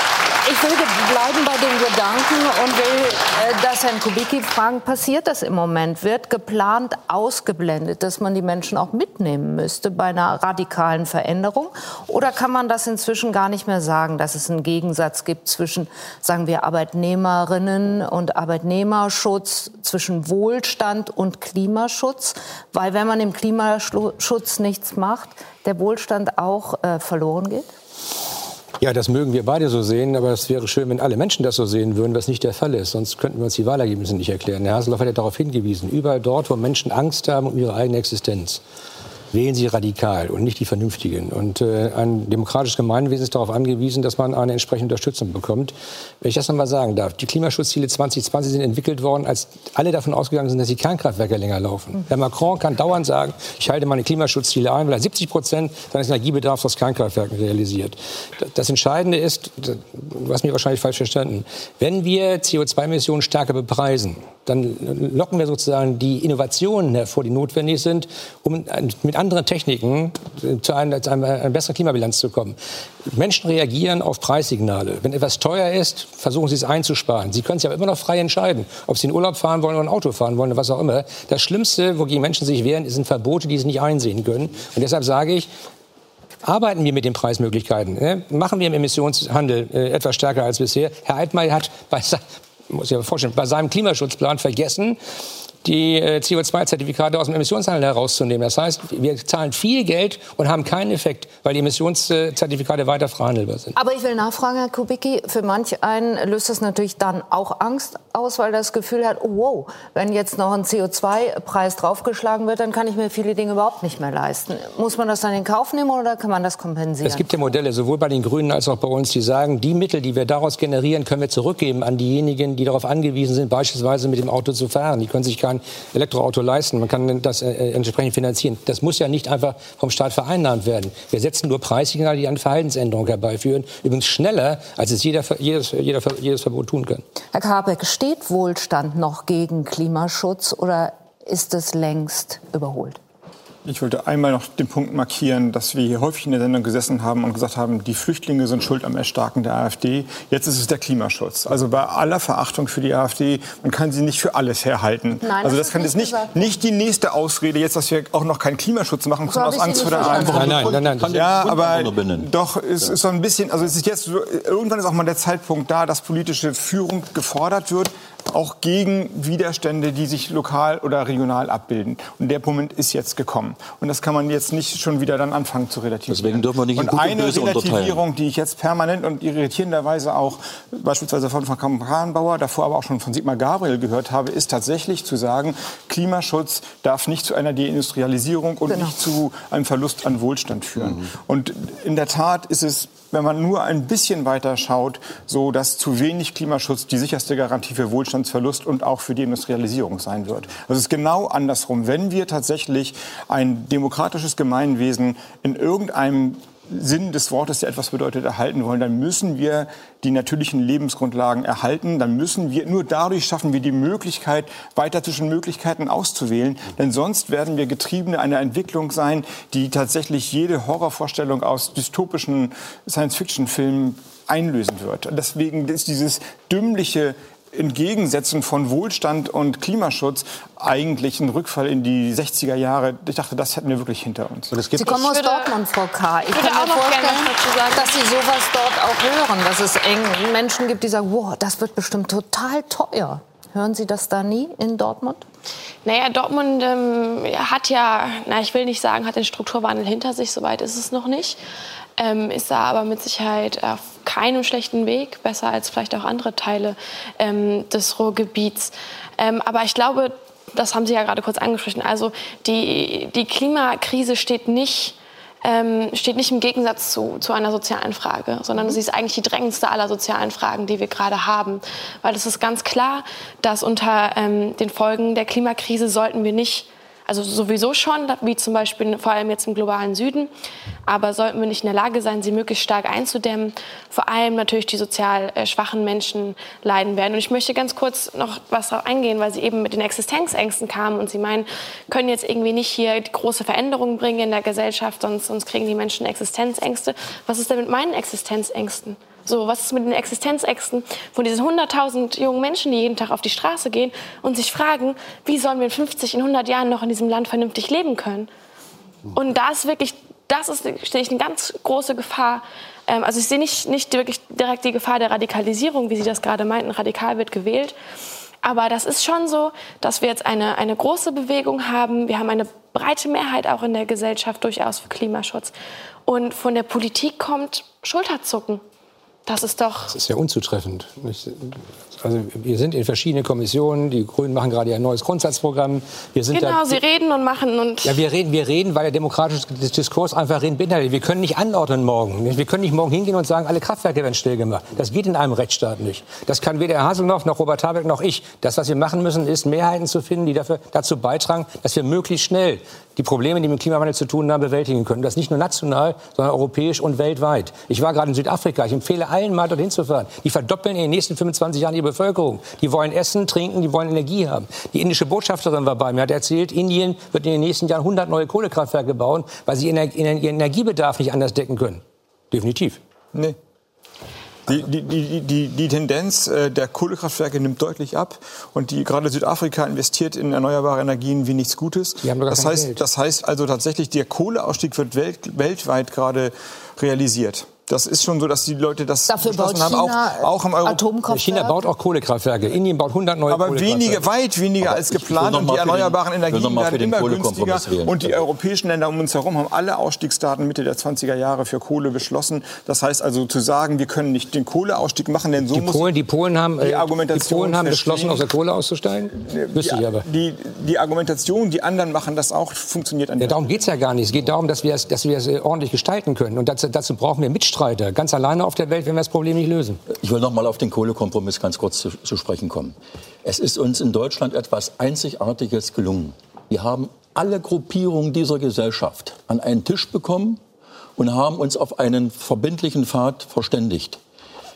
ich will bleiben bei den Gedanken und will äh, das Herrn Kubicki fragen, passiert das im Moment? Wird geplant ausgeblendet, dass man die Menschen auch mitnehmen müsste bei einer radikalen Veränderung? Oder kann man das inzwischen gar nicht mehr sagen, dass es einen Gegensatz gibt zwischen, sagen wir, Arbeitnehmerinnen und Arbeitnehmerschutz, zwischen Wohlstand und Klimaschutz? Weil wenn man im Klimaschutz nichts macht, der Wohlstand auch äh, verloren geht? Ja, das mögen wir beide so sehen, aber es wäre schön, wenn alle Menschen das so sehen würden, was nicht der Fall ist. Sonst könnten wir uns die Wahlergebnisse nicht erklären. Herr Haseloff hat ja darauf hingewiesen. Überall dort, wo Menschen Angst haben um ihre eigene Existenz, wählen sie radikal und nicht die Vernünftigen. Und äh, ein demokratisches Gemeinwesen ist darauf angewiesen, dass man eine entsprechende Unterstützung bekommt. Wenn ich das noch mal sagen darf, die Klimaschutzziele 2020 sind entwickelt worden, als alle davon ausgegangen sind, dass die Kernkraftwerke länger laufen. Herr Macron kann dauernd sagen, ich halte meine Klimaschutzziele ein, weil er 70 Prozent seines Energiebedarfs aus Kernkraftwerken realisiert. Das Entscheidende ist, hast mich wahrscheinlich falsch verstanden, wenn wir CO2-Emissionen stärker bepreisen, dann locken wir sozusagen die Innovationen hervor, die notwendig sind, um mit anderen Techniken zu einer, zu einer besseren Klimabilanz zu kommen. Menschen reagieren auf Preissignale. Wenn etwas teuer ist, versuchen sie es einzusparen. Sie können sich aber immer noch frei entscheiden, ob sie in Urlaub fahren wollen oder ein Auto fahren wollen oder was auch immer. Das Schlimmste, wogegen Menschen sich wehren, sind Verbote, die sie nicht einsehen können. Und deshalb sage ich, arbeiten wir mit den Preismöglichkeiten. Ne? Machen wir im Emissionshandel äh, etwas stärker als bisher. Herr Altmaier hat bei, muss ich mir vorstellen, bei seinem Klimaschutzplan vergessen, die äh, CO2-Zertifikate aus dem Emissionshandel herauszunehmen. Das heißt, wir zahlen viel Geld und haben keinen Effekt, weil die Emissionszertifikate weiter verhandelbar sind. Aber ich will nachfragen, Herr Kubicki, für manch einen löst das natürlich dann auch Angst aus, weil das Gefühl hat, oh, wow, wenn jetzt noch ein CO2-Preis draufgeschlagen wird, dann kann ich mir viele Dinge überhaupt nicht mehr leisten. Muss man das dann in Kauf nehmen oder kann man das kompensieren? Es gibt ja Modelle, sowohl bei den Grünen als auch bei uns, die sagen, die Mittel, die wir daraus generieren, können wir zurückgeben an diejenigen, die darauf angewiesen sind, beispielsweise mit dem Auto zu fahren. Die können sich kein Elektroauto leisten. Man kann das äh, entsprechend finanzieren. Das muss ja nicht einfach vom Staat vereinnahmt werden. Wir setzen nur Preissignale, die eine Verhaltensänderung herbeiführen. Übrigens schneller, als es jeder, jedes, jeder, jedes Verbot tun kann. Herr Kabeck, steht Wohlstand noch gegen Klimaschutz oder ist es längst überholt? Ich wollte einmal noch den Punkt markieren, dass wir hier häufig in der Sendung gesessen haben und gesagt haben, die Flüchtlinge sind schuld am Erstarken der AfD. Jetzt ist es der Klimaschutz. Also bei aller Verachtung für die AfD, man kann sie nicht für alles herhalten. Nein, also das, das kann jetzt nicht, nicht die nächste Ausrede, jetzt, dass wir auch noch keinen Klimaschutz machen können aus Angst vor der AfD. Nein, nein, nein, nein. Ja, aber doch, es ist so ein bisschen, also es ist jetzt, irgendwann ist auch mal der Zeitpunkt da, dass politische Führung gefordert wird, auch gegen Widerstände, die sich lokal oder regional abbilden. Und der Moment ist jetzt gekommen. Und das kann man jetzt nicht schon wieder dann anfangen zu relativieren. Deswegen dürfen wir nicht in und eine Relativierung, die ich jetzt permanent und irritierenderweise auch beispielsweise von, von Kramp-Karrenbauer, davor aber auch schon von Sigmar Gabriel gehört habe, ist tatsächlich zu sagen, Klimaschutz darf nicht zu einer Deindustrialisierung und genau. nicht zu einem Verlust an Wohlstand führen. Mhm. Und in der Tat ist es wenn man nur ein bisschen weiter schaut, so dass zu wenig Klimaschutz die sicherste Garantie für Wohlstandsverlust und auch für die Industrialisierung sein wird. Das ist genau andersrum. Wenn wir tatsächlich ein demokratisches Gemeinwesen in irgendeinem Sinn des Wortes, der etwas bedeutet, erhalten wollen, dann müssen wir die natürlichen Lebensgrundlagen erhalten. Dann müssen wir, nur dadurch schaffen wir die Möglichkeit, weiter zwischen Möglichkeiten auszuwählen. Denn sonst werden wir Getriebene einer Entwicklung sein, die tatsächlich jede Horrorvorstellung aus dystopischen Science-Fiction-Filmen einlösen wird. Deswegen ist dieses dümmliche Entgegensetzen von Wohlstand und Klimaschutz eigentlich ein Rückfall in die 60er Jahre. Ich dachte, das hätten wir wirklich hinter uns. Sie kommen aus Dortmund, Frau K. Ich kann mir vorstellen, dass Sie sowas dort auch hören, dass es eng Menschen gibt, die sagen, wow, das wird bestimmt total teuer. Hören Sie das da nie in Dortmund? Naja, Dortmund ähm, hat ja, na, ich will nicht sagen, hat den Strukturwandel hinter sich, soweit ist es noch nicht ähm, ist da aber mit Sicherheit auf keinem schlechten Weg, besser als vielleicht auch andere Teile ähm, des Ruhrgebiets. Ähm, aber ich glaube, das haben Sie ja gerade kurz angesprochen, also die, die Klimakrise steht nicht ähm, steht nicht im Gegensatz zu, zu einer sozialen Frage, sondern mhm. sie ist eigentlich die drängendste aller sozialen Fragen, die wir gerade haben. Weil es ist ganz klar, dass unter ähm, den Folgen der Klimakrise sollten wir nicht also sowieso schon, wie zum Beispiel vor allem jetzt im globalen Süden. Aber sollten wir nicht in der Lage sein, sie möglichst stark einzudämmen, vor allem natürlich die sozial äh, schwachen Menschen leiden werden. Und ich möchte ganz kurz noch was darauf eingehen, weil Sie eben mit den Existenzängsten kamen und Sie meinen, können jetzt irgendwie nicht hier große Veränderungen bringen in der Gesellschaft, sonst, sonst kriegen die Menschen Existenzängste. Was ist denn mit meinen Existenzängsten? So, was ist mit den Existenzängsten von diesen 100.000 jungen Menschen, die jeden Tag auf die Straße gehen und sich fragen, wie sollen wir in 50, in 100 Jahren noch in diesem Land vernünftig leben können? Und da ist wirklich, das ist, stehe ich eine ganz große Gefahr. Ähm, also ich sehe nicht, nicht wirklich direkt die Gefahr der Radikalisierung, wie Sie das gerade meinten, radikal wird gewählt. Aber das ist schon so, dass wir jetzt eine, eine große Bewegung haben. Wir haben eine breite Mehrheit auch in der Gesellschaft durchaus für Klimaschutz. Und von der Politik kommt Schulterzucken. Das ist doch. Das ist ja unzutreffend. Also wir sind in verschiedenen Kommissionen. Die Grünen machen gerade ein neues Grundsatzprogramm. Wir sind genau, da, sie reden und machen und. Ja, wir reden, wir reden, weil der demokratische Diskurs einfach reden beinhaltet. Wir können nicht anordnen morgen. Wir können nicht morgen hingehen und sagen, alle Kraftwerke werden stillgemacht. Das geht in einem Rechtsstaat nicht. Das kann weder Herr Haselnoff noch Robert Habeck noch ich. Das, was wir machen müssen, ist Mehrheiten zu finden, die dafür, dazu beitragen, dass wir möglichst schnell die Probleme, die mit dem Klimawandel zu tun haben, bewältigen können. Das nicht nur national, sondern europäisch und weltweit. Ich war gerade in Südafrika. Ich empfehle allen mal dorthin zu fahren. Die verdoppeln in den nächsten 25 Jahren ihre Bevölkerung. Die wollen essen, trinken, die wollen Energie haben. Die indische Botschafterin war bei mir, hat erzählt, Indien wird in den nächsten Jahren 100 neue Kohlekraftwerke bauen, weil sie ihren Energiebedarf nicht anders decken können. Definitiv. Nee. Die, die, die, die, die Tendenz äh, der Kohlekraftwerke nimmt deutlich ab und die, gerade Südafrika investiert in erneuerbare Energien wie nichts Gutes. Das heißt, das heißt also tatsächlich, der Kohleausstieg wird welt, weltweit gerade realisiert. Das ist schon so, dass die Leute das Dafür baut China haben, auch, auch im Euro China baut auch Kohlekraftwerke. Indien baut 100 neue Aber wenige, weit weniger aber als geplant. Und die erneuerbaren den, Energien werden immer günstiger. Und die europäischen Länder um uns herum haben alle Ausstiegsdaten Mitte der 20er Jahre für Kohle beschlossen. Das heißt also zu sagen, wir können nicht den Kohleausstieg machen, denn so die muss Polen, die Polen haben, die, Argumentation die Polen haben beschlossen, aus der Kohle auszusteigen. Wüsste ich aber. Die, die Argumentation, die anderen machen das auch, funktioniert an ja, Darum geht es ja gar nicht. Es geht darum, dass wir es, dass es ordentlich gestalten können. Und dazu, dazu brauchen wir Mitstreiter. Ganz allein alleine auf der Welt, wenn wir das Problem nicht lösen. Ich will noch mal auf den Kohlekompromiss ganz kurz zu, zu sprechen kommen. Es ist uns in Deutschland etwas Einzigartiges gelungen. Wir haben alle Gruppierungen dieser Gesellschaft an einen Tisch bekommen und haben uns auf einen verbindlichen Pfad verständigt.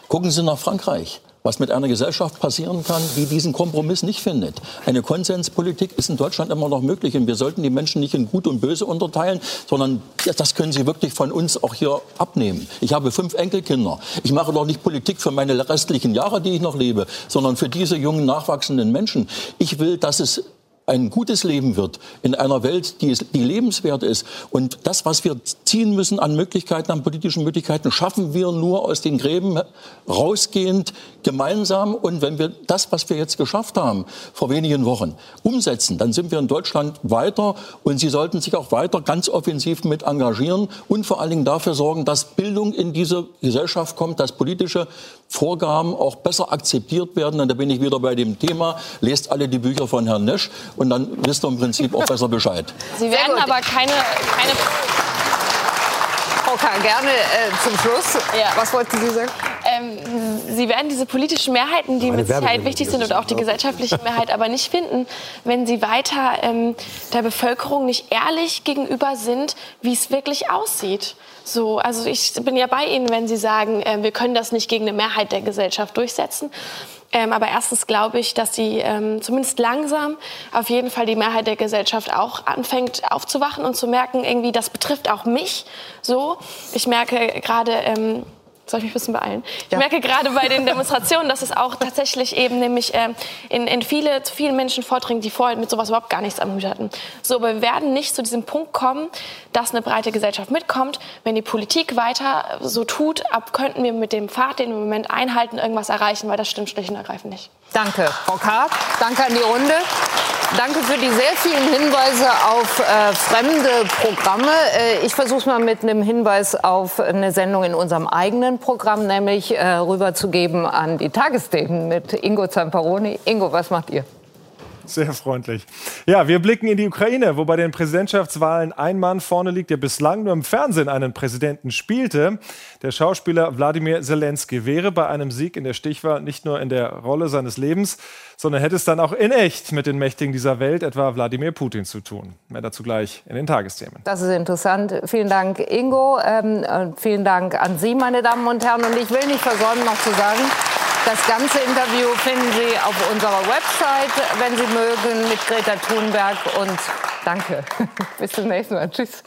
Gucken Sie nach Frankreich. Was mit einer Gesellschaft passieren kann, die diesen Kompromiss nicht findet. Eine Konsenspolitik ist in Deutschland immer noch möglich und wir sollten die Menschen nicht in Gut und Böse unterteilen, sondern das können sie wirklich von uns auch hier abnehmen. Ich habe fünf Enkelkinder. Ich mache doch nicht Politik für meine restlichen Jahre, die ich noch lebe, sondern für diese jungen nachwachsenden Menschen. Ich will, dass es ein gutes Leben wird in einer Welt, die, die lebenswert ist. Und das, was wir ziehen müssen an Möglichkeiten, an politischen Möglichkeiten, schaffen wir nur aus den Gräben rausgehend gemeinsam. Und wenn wir das, was wir jetzt geschafft haben vor wenigen Wochen, umsetzen, dann sind wir in Deutschland weiter. Und Sie sollten sich auch weiter ganz offensiv mit engagieren und vor allen Dingen dafür sorgen, dass Bildung in diese Gesellschaft kommt, dass politische Vorgaben auch besser akzeptiert werden. Und da bin ich wieder bei dem Thema, lest alle die Bücher von Herrn Nesch und dann wisst ihr im Prinzip auch besser Bescheid. <laughs> Sie werden aber keine, keine Frau K., gerne äh, zum Schluss. Ja. Was wollten Sie sagen? Ähm, Sie werden diese politischen Mehrheiten, die mit Sicherheit wichtig sind, und auch die gesellschaftliche <laughs> Mehrheit aber nicht finden, wenn Sie weiter ähm, der Bevölkerung nicht ehrlich gegenüber sind, wie es wirklich aussieht. So, also ich bin ja bei Ihnen, wenn Sie sagen, äh, wir können das nicht gegen eine Mehrheit der Gesellschaft durchsetzen. Ähm, aber erstens glaube ich, dass sie ähm, zumindest langsam auf jeden Fall die Mehrheit der Gesellschaft auch anfängt aufzuwachen und zu merken, irgendwie, das betrifft auch mich so. Ich merke gerade, ähm, soll ich mich ein bisschen beeilen? Ich ja. merke gerade bei den Demonstrationen, dass es auch tatsächlich eben nämlich ähm, in, in viele, zu vielen Menschen vordringt, die vorher mit sowas überhaupt gar nichts am Hut hatten. So, aber wir werden nicht zu diesem Punkt kommen, dass eine breite Gesellschaft mitkommt. Wenn die Politik weiter so tut, ab könnten wir mit dem Pfad, den wir im Moment einhalten, irgendwas erreichen, weil das stimmt schlicht und ergreifend nicht. Danke, Frau Karp. Danke an die Runde. Danke für die sehr vielen Hinweise auf äh, fremde Programme. Äh, ich versuche mal mit einem Hinweis auf eine Sendung in unserem eigenen Programm, nämlich äh, rüberzugeben an die Tagesthemen mit Ingo Zamparoni. Ingo, was macht ihr? Sehr freundlich. Ja, wir blicken in die Ukraine, wo bei den Präsidentschaftswahlen ein Mann vorne liegt, der bislang nur im Fernsehen einen Präsidenten spielte. Der Schauspieler Wladimir Zelensky wäre bei einem Sieg in der Stichwahl nicht nur in der Rolle seines Lebens, sondern hätte es dann auch in echt mit den Mächtigen dieser Welt, etwa Wladimir Putin, zu tun. Mehr dazu gleich in den Tagesthemen. Das ist interessant. Vielen Dank, Ingo. Ähm, vielen Dank an Sie, meine Damen und Herren. Und ich will nicht versäumen, noch zu sagen, das ganze Interview finden Sie auf unserer Website, wenn Sie mögen, mit Greta Thunberg. Und danke. <laughs> Bis zum nächsten Mal. Tschüss.